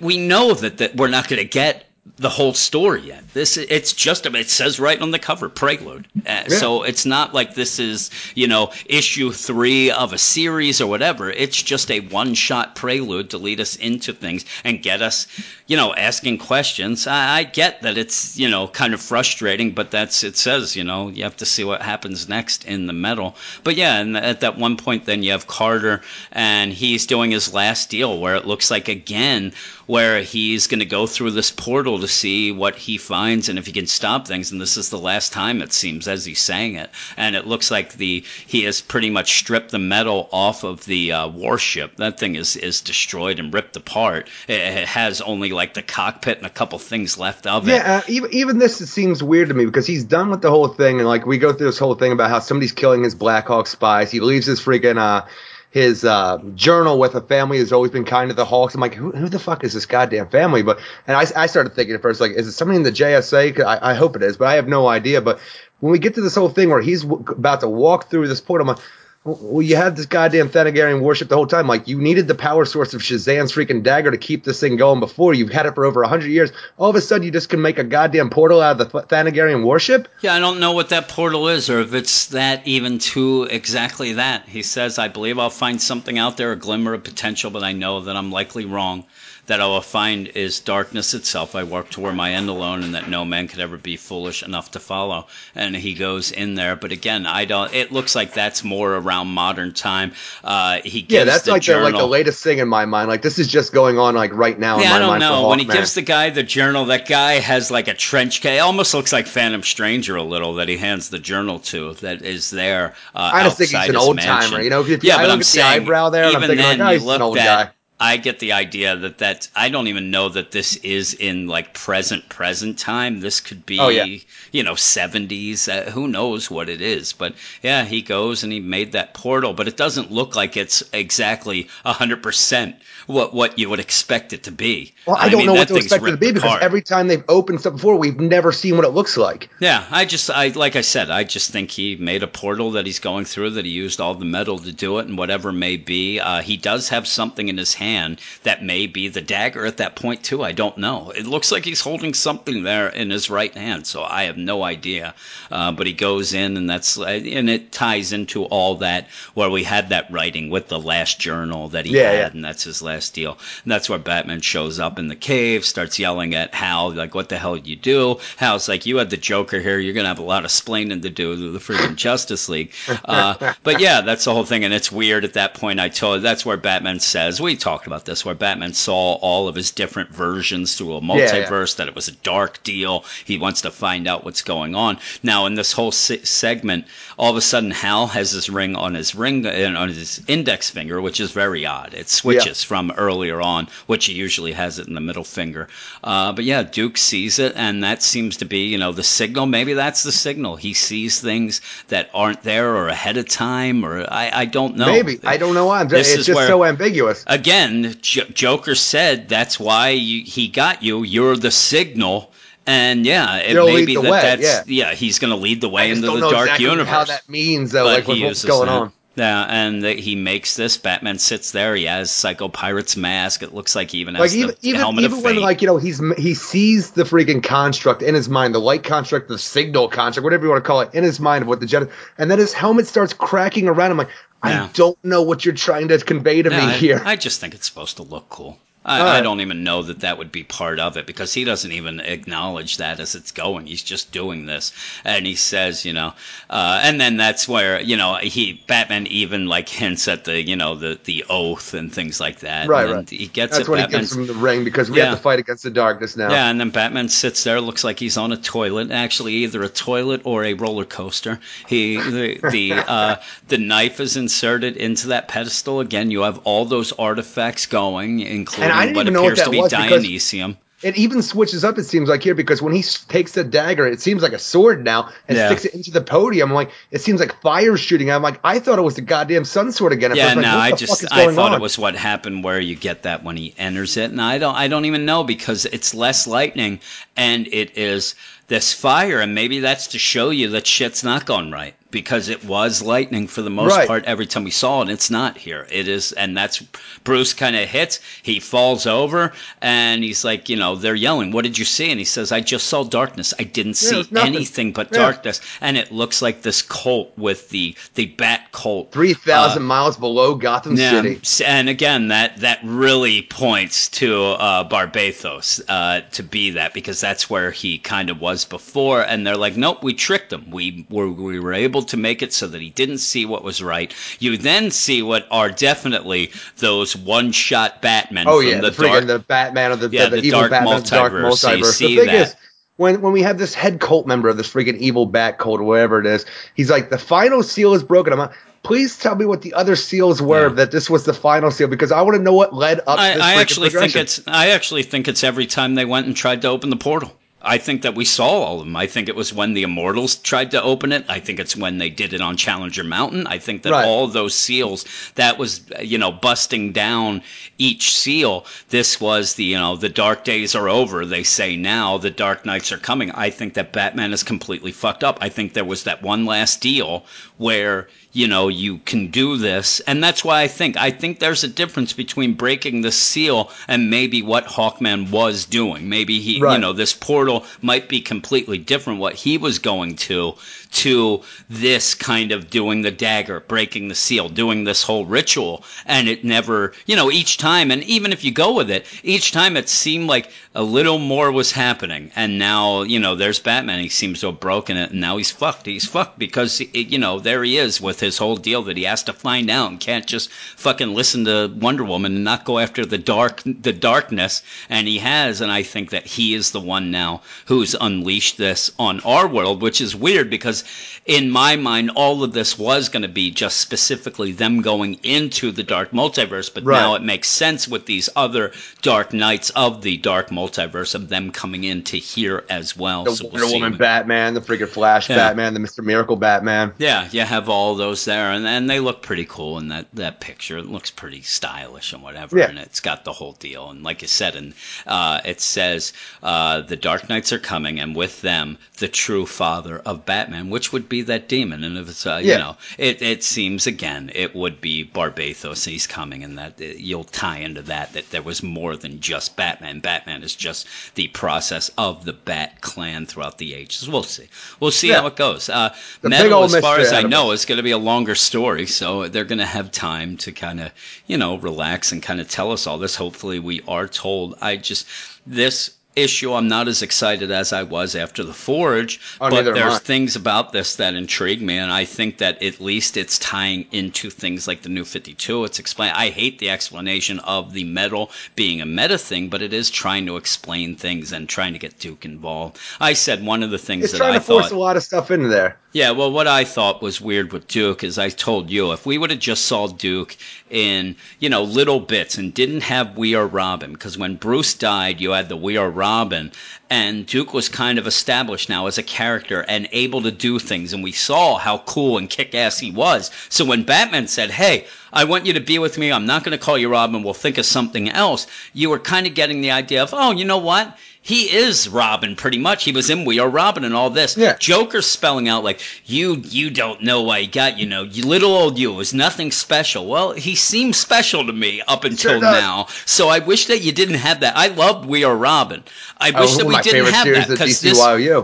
we know that, that we're not going to get the whole story yet. This it's just it says right on the cover prelude. Uh, yeah. So it's not like this is, you know, issue 3 of a series or whatever. It's just a one-shot prelude to lead us into things and get us, you know, asking questions. I, I get that it's, you know, kind of frustrating, but that's it says, you know, you have to see what happens next in the metal. But yeah, and at that one point then you have Carter and he's doing his last deal where it looks like again where he's going to go through this portal to see what he finds and if he can stop things. And this is the last time it seems as he's saying it. And it looks like the he has pretty much stripped the metal off of the uh, warship. That thing is is destroyed and ripped apart. It, it, has only like the cockpit and a couple things left of it. Yeah, uh, even even this seems weird to me because he's done with the whole thing and like we go through this whole thing about how somebody's killing his Blackhawk spies. He leaves his freaking uh his uh, journal with a family has always been kind to the Hawks. I'm like, who, who the fuck is this goddamn family? But and I, I started thinking at first, like, is it somebody in the JSA? I, I hope it is, but I have no idea. But when we get to this whole thing where he's w- about to walk through this portal, I'm like, well, you had this goddamn Thanagarian warship the whole time. Like, you needed the power source of Shazam's freaking dagger to keep this thing going before. You've had it for over 100 years. All of a sudden, you just can make a goddamn portal out of the Thanagarian warship? Yeah, I don't know what that portal is or if it's that even to exactly that. He says, I believe I'll find something out there, a glimmer of potential, but I know that I'm likely wrong that I will find is darkness itself. I walk toward my end alone, and that no man could ever be foolish enough to follow. And he goes in there, but again, I don't. It looks like that's more around modern time. Uh, he yeah, that's like the, like the latest thing in my mind. Like this is just going on like right now. In my mind. Yeah, I don't know. When he gives the guy the journal, that guy has like a trench coat. It almost looks like Phantom Stranger a little that he hands the journal to. That is there. Uh, I just think he's an old timer. You know, if, yeah, I but I'm saying the eyebrow there. Even I'm thinking then, like, oh, he's an old at, guy I get the idea that that I don't even know that this is in like present present time. This could be, oh, yeah. you know, 70s. Uh, who knows what it is? But yeah, he goes and he made that portal, but it doesn't look like it's exactly 100% what what you would expect it to be. Well, I, I don't mean, know what to expect it to be because apart. every time they've opened stuff before, we've never seen what it looks like. Yeah, I just I like I said, I just think he made a portal that he's going through that he used all the metal to do it and whatever may be. Uh, he does have something in his hand hand that may be the dagger at that point too. I don't know. It looks like he's holding something there in his right hand, so I have no idea. Uh, but he goes in, and that's and it ties into all that where we had that writing with the last journal that he yeah, had, yeah. and that's his last deal. And that's where Batman shows up in the cave, starts yelling at Hal, like, "What the hell did you do?" Hal's like, "You had the Joker here. You're gonna have a lot of splaining to do to the freaking Justice League." Uh, <laughs> but yeah, that's the whole thing, and it's weird at that point. I told that's where Batman says we talked about this, where Batman saw all of his different versions through a multiverse, yeah, yeah. that it was a dark deal. He wants to find out what's going on. Now, in this whole se- segment, all of a sudden, Hal has his ring on his ring uh, on his index finger, which is very odd. It switches yeah. from earlier on, which he usually has it in the middle finger. Uh, but yeah, Duke sees it, and that seems to be, you know, the signal. Maybe that's the signal. He sees things that aren't there or ahead of time, or I, I don't know. Maybe I don't know why. This it's just where, so ambiguous. Again, J- Joker said that's why you, he got you. You're the signal. And yeah, it He'll that way, that's yeah. yeah he's going to lead the way into the dark exactly universe. How that means though, like what's going on. Yeah, and the, he makes this. Batman sits there. He has Psycho Pirate's mask. It looks like he even has like the even even, helmet even of when fate. like you know he's he sees the freaking construct in his mind, the light construct, the signal construct, whatever you want to call it, in his mind of what the jet, and then his helmet starts cracking around. I'm like, Yeah. I don't know what you're trying to convey to Yeah, me I, here. I just think it's supposed to look cool. I, All I don't even know that that would be part of it because he doesn't even acknowledge that as it's going. He's just doing this, and he says, you know, uh, and then that's where you know he Batman even like hints at the you know the the oath and things like that. Right, and right. He gets That's it. what he Batman's gets from the ring because we Yeah. have to fight against the darkness now. Yeah, and then Batman sits there, looks like he's on a toilet. Actually, either a toilet or a roller coaster. He the the <laughs> uh, the knife is inserted into that pedestal. Again, you have all those artifacts going, including And I didn't even know what that be was Dionysium. It even switches up. It seems like here because when he takes the dagger, it seems like a sword now and Yeah. sticks it into the podium. I'm like, it seems like fire shooting. I'm like, I thought it was the goddamn sun sword again. At Yeah, first. Like, no, I just I thought on? it was what happened where you get that when he enters it, and I don't I don't even know because it's less lightning and it is this fire, and maybe that's to show you that shit's not going right because it was lightning for the most Right. part every time we saw it. It's not here. It is, and that's Bruce kind of hits. He falls over, and he's like, you know, they're yelling, "What did you see?" And he says, "I just saw darkness. I didn't Yeah, see anything but Yeah. darkness." And it looks like this cult with the the bat cult Three thousand miles below Gotham City. and again, that that really points to uh, Barbatos uh, to be that because that's where he kind of was before, and they're like, nope, we tricked him. We were we were able to make it so that he didn't see what was right. You then see what are definitely those one shot Batmen Oh from yeah, the, the, dark. the Batman of the, Yeah, the, the evil dark Batman the dark multiverse, so you see the thing that. is, when when we have this head cult member of this freaking evil Bat cult or whatever it is, he's like, the final seal is broken. I'm like, please tell me what the other seals were Yeah. that this was the final seal because I want to know what led up. I, to this I actually think it's I actually think it's every time they went and tried to open the portal. I think that we saw all of them. I think it was when the Immortals tried to open it. I think it's when they did it on Challenger Mountain. I think that Right. all those seals that was you know busting down each seal. This was the you know the dark days are over. They say now the dark nights are coming. I think that Batman is completely fucked up. I think there was that one last deal where you know you can do this. And that's why i think i think there's a difference between breaking the seal and maybe what hawkman was doing. Maybe he you know this portal might be completely different what he was going to to this kind of doing the dagger breaking the seal doing this whole ritual and it never you know each time and even if you go with it each time it seemed like a little more was happening. And now you know there's batman. He seems to have broken it and now he's fucked. He's fucked because you know there he is with his whole deal that he has to find out and can't just fucking listen to wonder woman and not go after the dark the darkness. And he has and i think that he is the one now who's unleashed this on our world which is weird because in my mind all of this was going to be just specifically them going into the dark multiverse but Right. now it makes sense with these other dark knights of the dark multiverse of them coming into here as well the So we'll Wonder Woman Batman, the freaking Flash Yeah. Batman, the Mister Miracle Batman. yeah, you have all those there, and, and they look pretty cool in that, that picture. It looks pretty stylish and whatever, Yeah. and it's got the whole deal. And like I said, and uh, it says uh, the Dark Knights are coming, and with them the true father of Batman, which would be that demon. And if it's uh, Yeah. you know, it, it seems again it would be Barbatos. He's coming, and that you'll tie into that that there was more than just Batman. Batman is just the process of the Bat Clan throughout the ages. We'll see. We'll see Yeah. how it goes. Uh, Metal, as far as I know, is going to be a longer story, so they're going to have time to kind of, you know, relax and kind of tell us all this. Hopefully, we are told. I just this issue I'm not as excited as I was after the Forge, Oh, but there's things about this that intrigue me, and I think that at least it's tying into things like the New 52. It's explain. I hate the explanation of the metal being a meta thing, but it is trying to explain things and trying to get Duke involved. I said one of the things It's that trying I to force thought a lot of stuff into there. Yeah, well, what I thought was weird with Duke is I told you if we would have just saw Duke in you know little bits and didn't have We Are Robin because when Bruce died, you had the We Are Robin, and Duke was kind of established now as a character and able to do things, and we saw how cool and kick ass he was. So when Batman said, "Hey," I want you to be with me. I'm not going to call you Robin. We'll think of something else. You were kind of getting the idea of, oh, you know what? He is Robin pretty much. He was in We Are Robin and all this. Yeah. Joker's spelling out like you you don't know why he got you know you little old you was nothing special. Well, he seems special to me up until Sure now. So I wish that you didn't have that. I loved We Are Robin. I Oh, wish that we didn't have that because this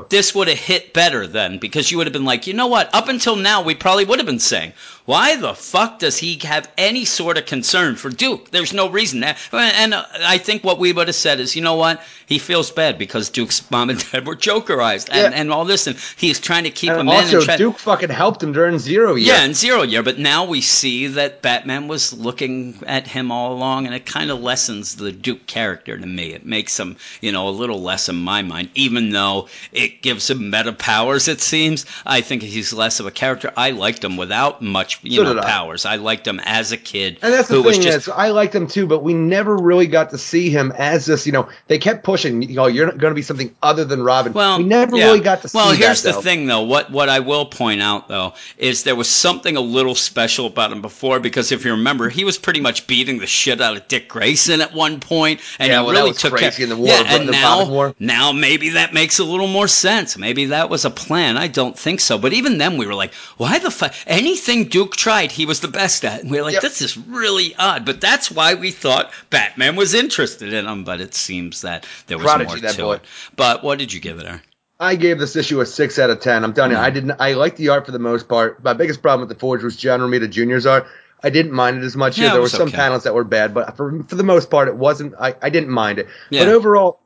this would have hit better then because you would have been like, you know what? Up until now, we probably would have been saying, why the fuck does he have any sort of concern for Duke? There's no reason. And uh, I think what we would have said is, you know what? He feels bad because Duke's <laughs> mom and dad were jokerized and, Yeah. and all this, and he's trying to keep And him in. also, Duke fucking helped him during Zero Year. yeah, in Zero Year, but now we see that Batman was looking at him all along, and it kind of lessens the Duke character to me. It makes him, you know, a little less in my mind, even though it gives him meta powers, it seems. I think he's less of a character. I liked him without much, you So know, I. powers. I liked him as a kid And that's the thing just is, I liked him too, but we never really got to see him as this. You know, they kept pushing. You know, you're going to be something other than Robin. Well, we never yeah. really got to see him. Well, here's that. the thing, though. What what I will point out, though, is there was something a little special about him before because if you remember, he was pretty much beating the shit out of Dick Grayson at one point, and Yeah, he well, really took crazy care. in the war, yeah, and the now War. now maybe that makes a little more sense. Maybe that was a plan. I don't think so, but even then we were like, why the fuck? Anything Duke tried, he was the best at. And we are like, Yep. this is really odd. But that's why we thought Batman was interested in him. But it seems that there was Prodigy, more to boy. it. But what did you give it, Aaron? I gave this issue a six out of ten. I'm telling you, I hmm. didn't. I liked the art for the most part. My biggest problem with the Forge was John Romita Jr.'s art. I didn't mind it as much Yeah, here. There were some okay. panels that were bad, but for for the most part, it wasn't. I, I didn't mind it. Yeah. But overall,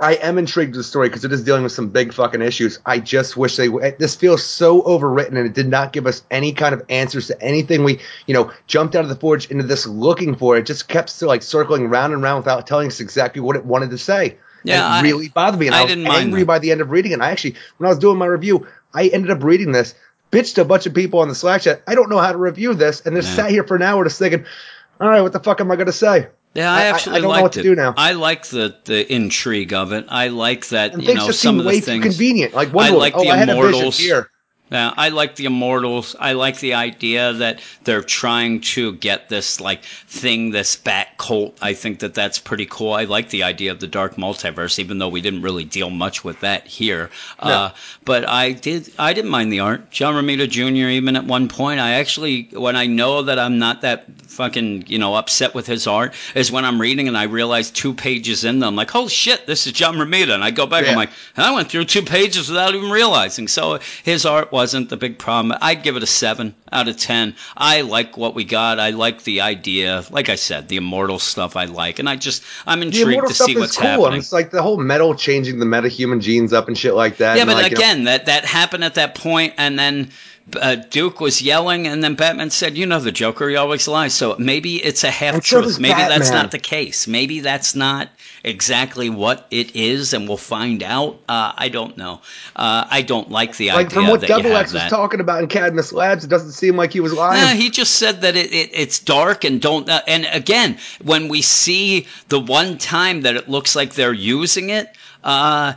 I am intrigued with the story because it is dealing with some big fucking issues. I just wish they. This feels so overwritten, and it did not give us any kind of answers to anything. We, you know, jumped out of the forge into this looking for. It just kept still like circling round and round without telling us exactly what it wanted to say. Yeah, and I- it really bothered me. And I I, was didn't mind angry by the end of reading it. I actually, when I was doing my review, I ended up reading this, bitched to a bunch of people on the Slack chat. I don't know how to review this, and just Yeah. sat here for an hour just thinking, all right, what the fuck am I going to say? Yeah, I- I I- actually I don't know what to it. do now. I like the the intrigue of it. I like that And you know some of the way things. too convenient. Like I Wonder Woman, like oh, the I Immortals. here. Yeah, I like the Immortals. I like the idea that they're trying to get this like thing, this bat cult. I think that that's pretty cool. I like the idea of the dark multiverse, even though we didn't really deal much with that here. Uh, but I did, I didn't mind the art. John Romita Jr. Even at one point, I actually, when I know that I'm not that fucking you know upset with his art, is when I'm reading and I realize two pages in, I'm like, holy shit, this is John Romita, and I go back, Yeah. I'm like. And I went through two pages without even realizing. So his art wasn't the big problem. I'd give it a seven out of ten. I like what we got. I like the idea. Like I said, the immortal stuff I like, and I just I'm intrigued to see what's cool. happening. And it's like the whole metal changing the metahuman genes up and shit like that. yeah, and but like, you know- again, that that happened at that point, and then. Uh, Duke was yelling, and then Batman said, "You know the Joker, he always lies." So maybe it's a half so truth. maybe that's not the case. Maybe that's not exactly what it is, and we'll find out. Uh, I don't know. Uh, I don't like the idea. like idea from what Dubbilex was that. talking about in Cadmus Labs, it doesn't seem like he was lying. Yeah, he just said that it, it it's dark and don't. Uh, and again, when we see the one time that it looks like they're using it, uh,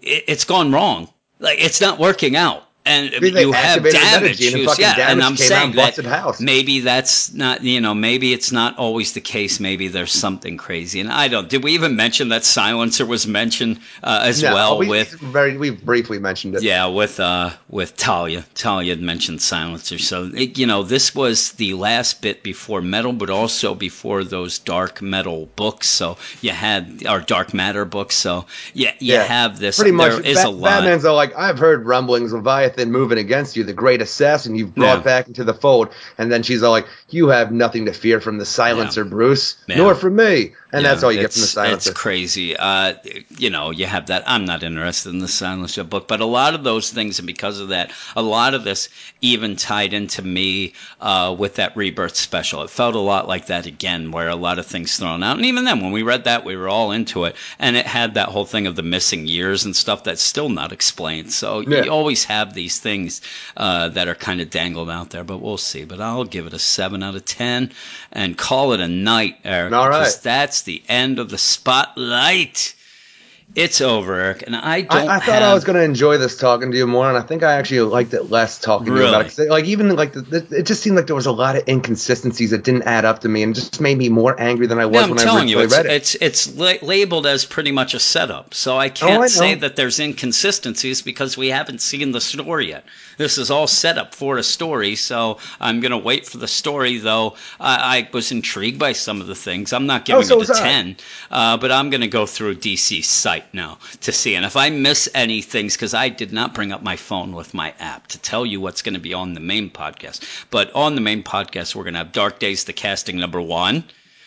it it's gone wrong. Like it's not working out. And you have damage and issues. Yeah, and I'm saying that house. maybe that's not, you know, maybe it's not always the case. Maybe there's something crazy. And I don't. Did we even mention that Silencer was mentioned uh, as No, well we, with very we briefly mentioned it. yeah, with uh, with Talia. Talia had mentioned Silencer. So it, you know, this was the last bit before metal, but also before those dark metal books. So you had our dark matter books. So yeah, you Yeah, have this. Pretty much, there is Ba- a lot. Batman's all like, I've heard rumblings, of Leviathan moving against you, the great assassin you've brought Yeah. back into the fold. And then she's all like, You have nothing to fear from the silencer, Bruce, Yeah. nor from me. And Yeah, that's all you get from the silencer. It's crazy. Uh, you know, you have that. I'm not interested in the Silencer book, but a lot of those things, and because of that, a lot of this even tied into me uh, with that Rebirth special. It felt a lot like that again, where a lot of things thrown out. And even then, when we read that, we were all into it, and it had that whole thing of the missing years and stuff that's still not explained. So Yeah. you always have these things uh, that are kind of dangled out there, but we'll see. But I'll give it a seven out of ten and call it a night, Eric. All right. that's the end of the spotlight. It's over, Eric, and I don't. I, I thought have, I was going to enjoy this talking to you more, and I think I actually liked it less talking to you about it. Like even like the, the, it just seemed like there was a lot of inconsistencies that didn't add up to me, and just made me more angry than I was Yeah, when I you, originally it's, read it. it's it's la- labeled as pretty much a setup. So I can't Oh, I say that there's inconsistencies because we haven't seen the story yet. This is all set up for a story, so I'm gonna wait for the story. Though I, I was intrigued by some of the things. I'm not giving Oh, so it a ten, uh, but I'm gonna go through DC's site now to see. And if I miss any things, because I did not bring up my phone with my app to tell you what's going to be on the main podcast, but on the main podcast we're gonna have Dark Days, the casting number one.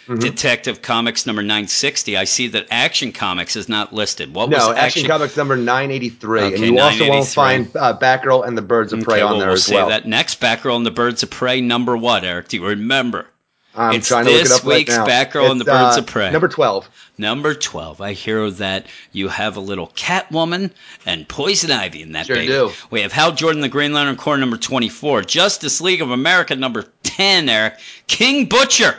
Mm-hmm. Detective Comics number 960. I see that Action Comics is not listed. What No, was Action Comics number 983, Okay, and you also won't find uh, Batgirl and the Birds of Prey Okay, on well, there we'll as well. that next Batgirl and the Birds of Prey number what, Eric? Do you remember? I'm it's trying to look it this up right week's now. Batgirl and the Birds uh, of Prey. Number 12. Number 12. I hear that you have a little Catwoman and Poison Ivy in that Sure baby. do. We have Hal Jordan, the Green Lantern Corps, number 24. Justice League of America, number 10, Eric. King Butcher.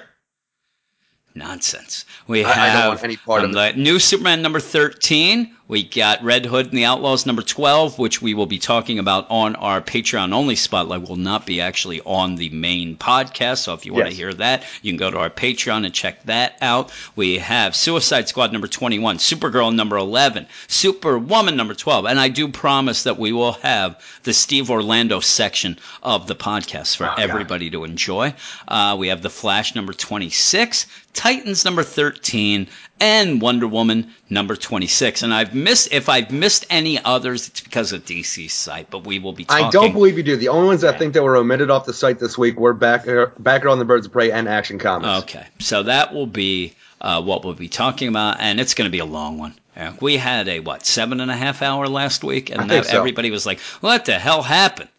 Nonsense. We I- I have don't want any part um, of the new Superman number 13. We got Red Hood and the Outlaws number 12, which we will be talking about on our Patreon only spotlight. Will not be actually on the main podcast. So if you want to hear that, you can go to our Patreon and check that out. We have Suicide Squad number 21, Supergirl number 11, Superwoman number 12. And I do promise that we will have the Steve Orlando section of the podcast for Oh, God. everybody to enjoy. Uh, we have The Flash number 26, Titans number 13, and Wonder Woman number 26. And I've missed, if I've missed any others, it's because of DC's site, but we will be talking. I don't believe you do. The only ones I think that were omitted off the site this week were Back, uh, on the Birds of Prey and Action Comics. Okay, so that will be uh, what we'll be talking about, and it's going to be a long one. Eric. We had a what seven and a half hour last week, and that- so. everybody was like, "What the hell happened?"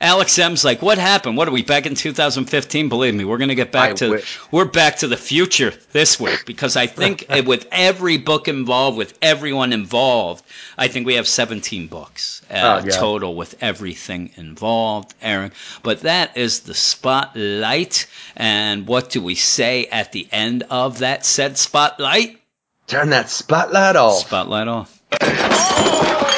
Alex M's like, "What happened? What are we back in 2015?" Believe me, we're going to get back I to wish. we're back to the future this week because I think <laughs> with every book involved, with everyone involved, I think we have 17 books uh, Oh, yeah. total with everything involved, Aaron. But that is the spotlight, and what do we say at the end of that said spotlight? Turn that spotlight off. Spotlight off. <laughs>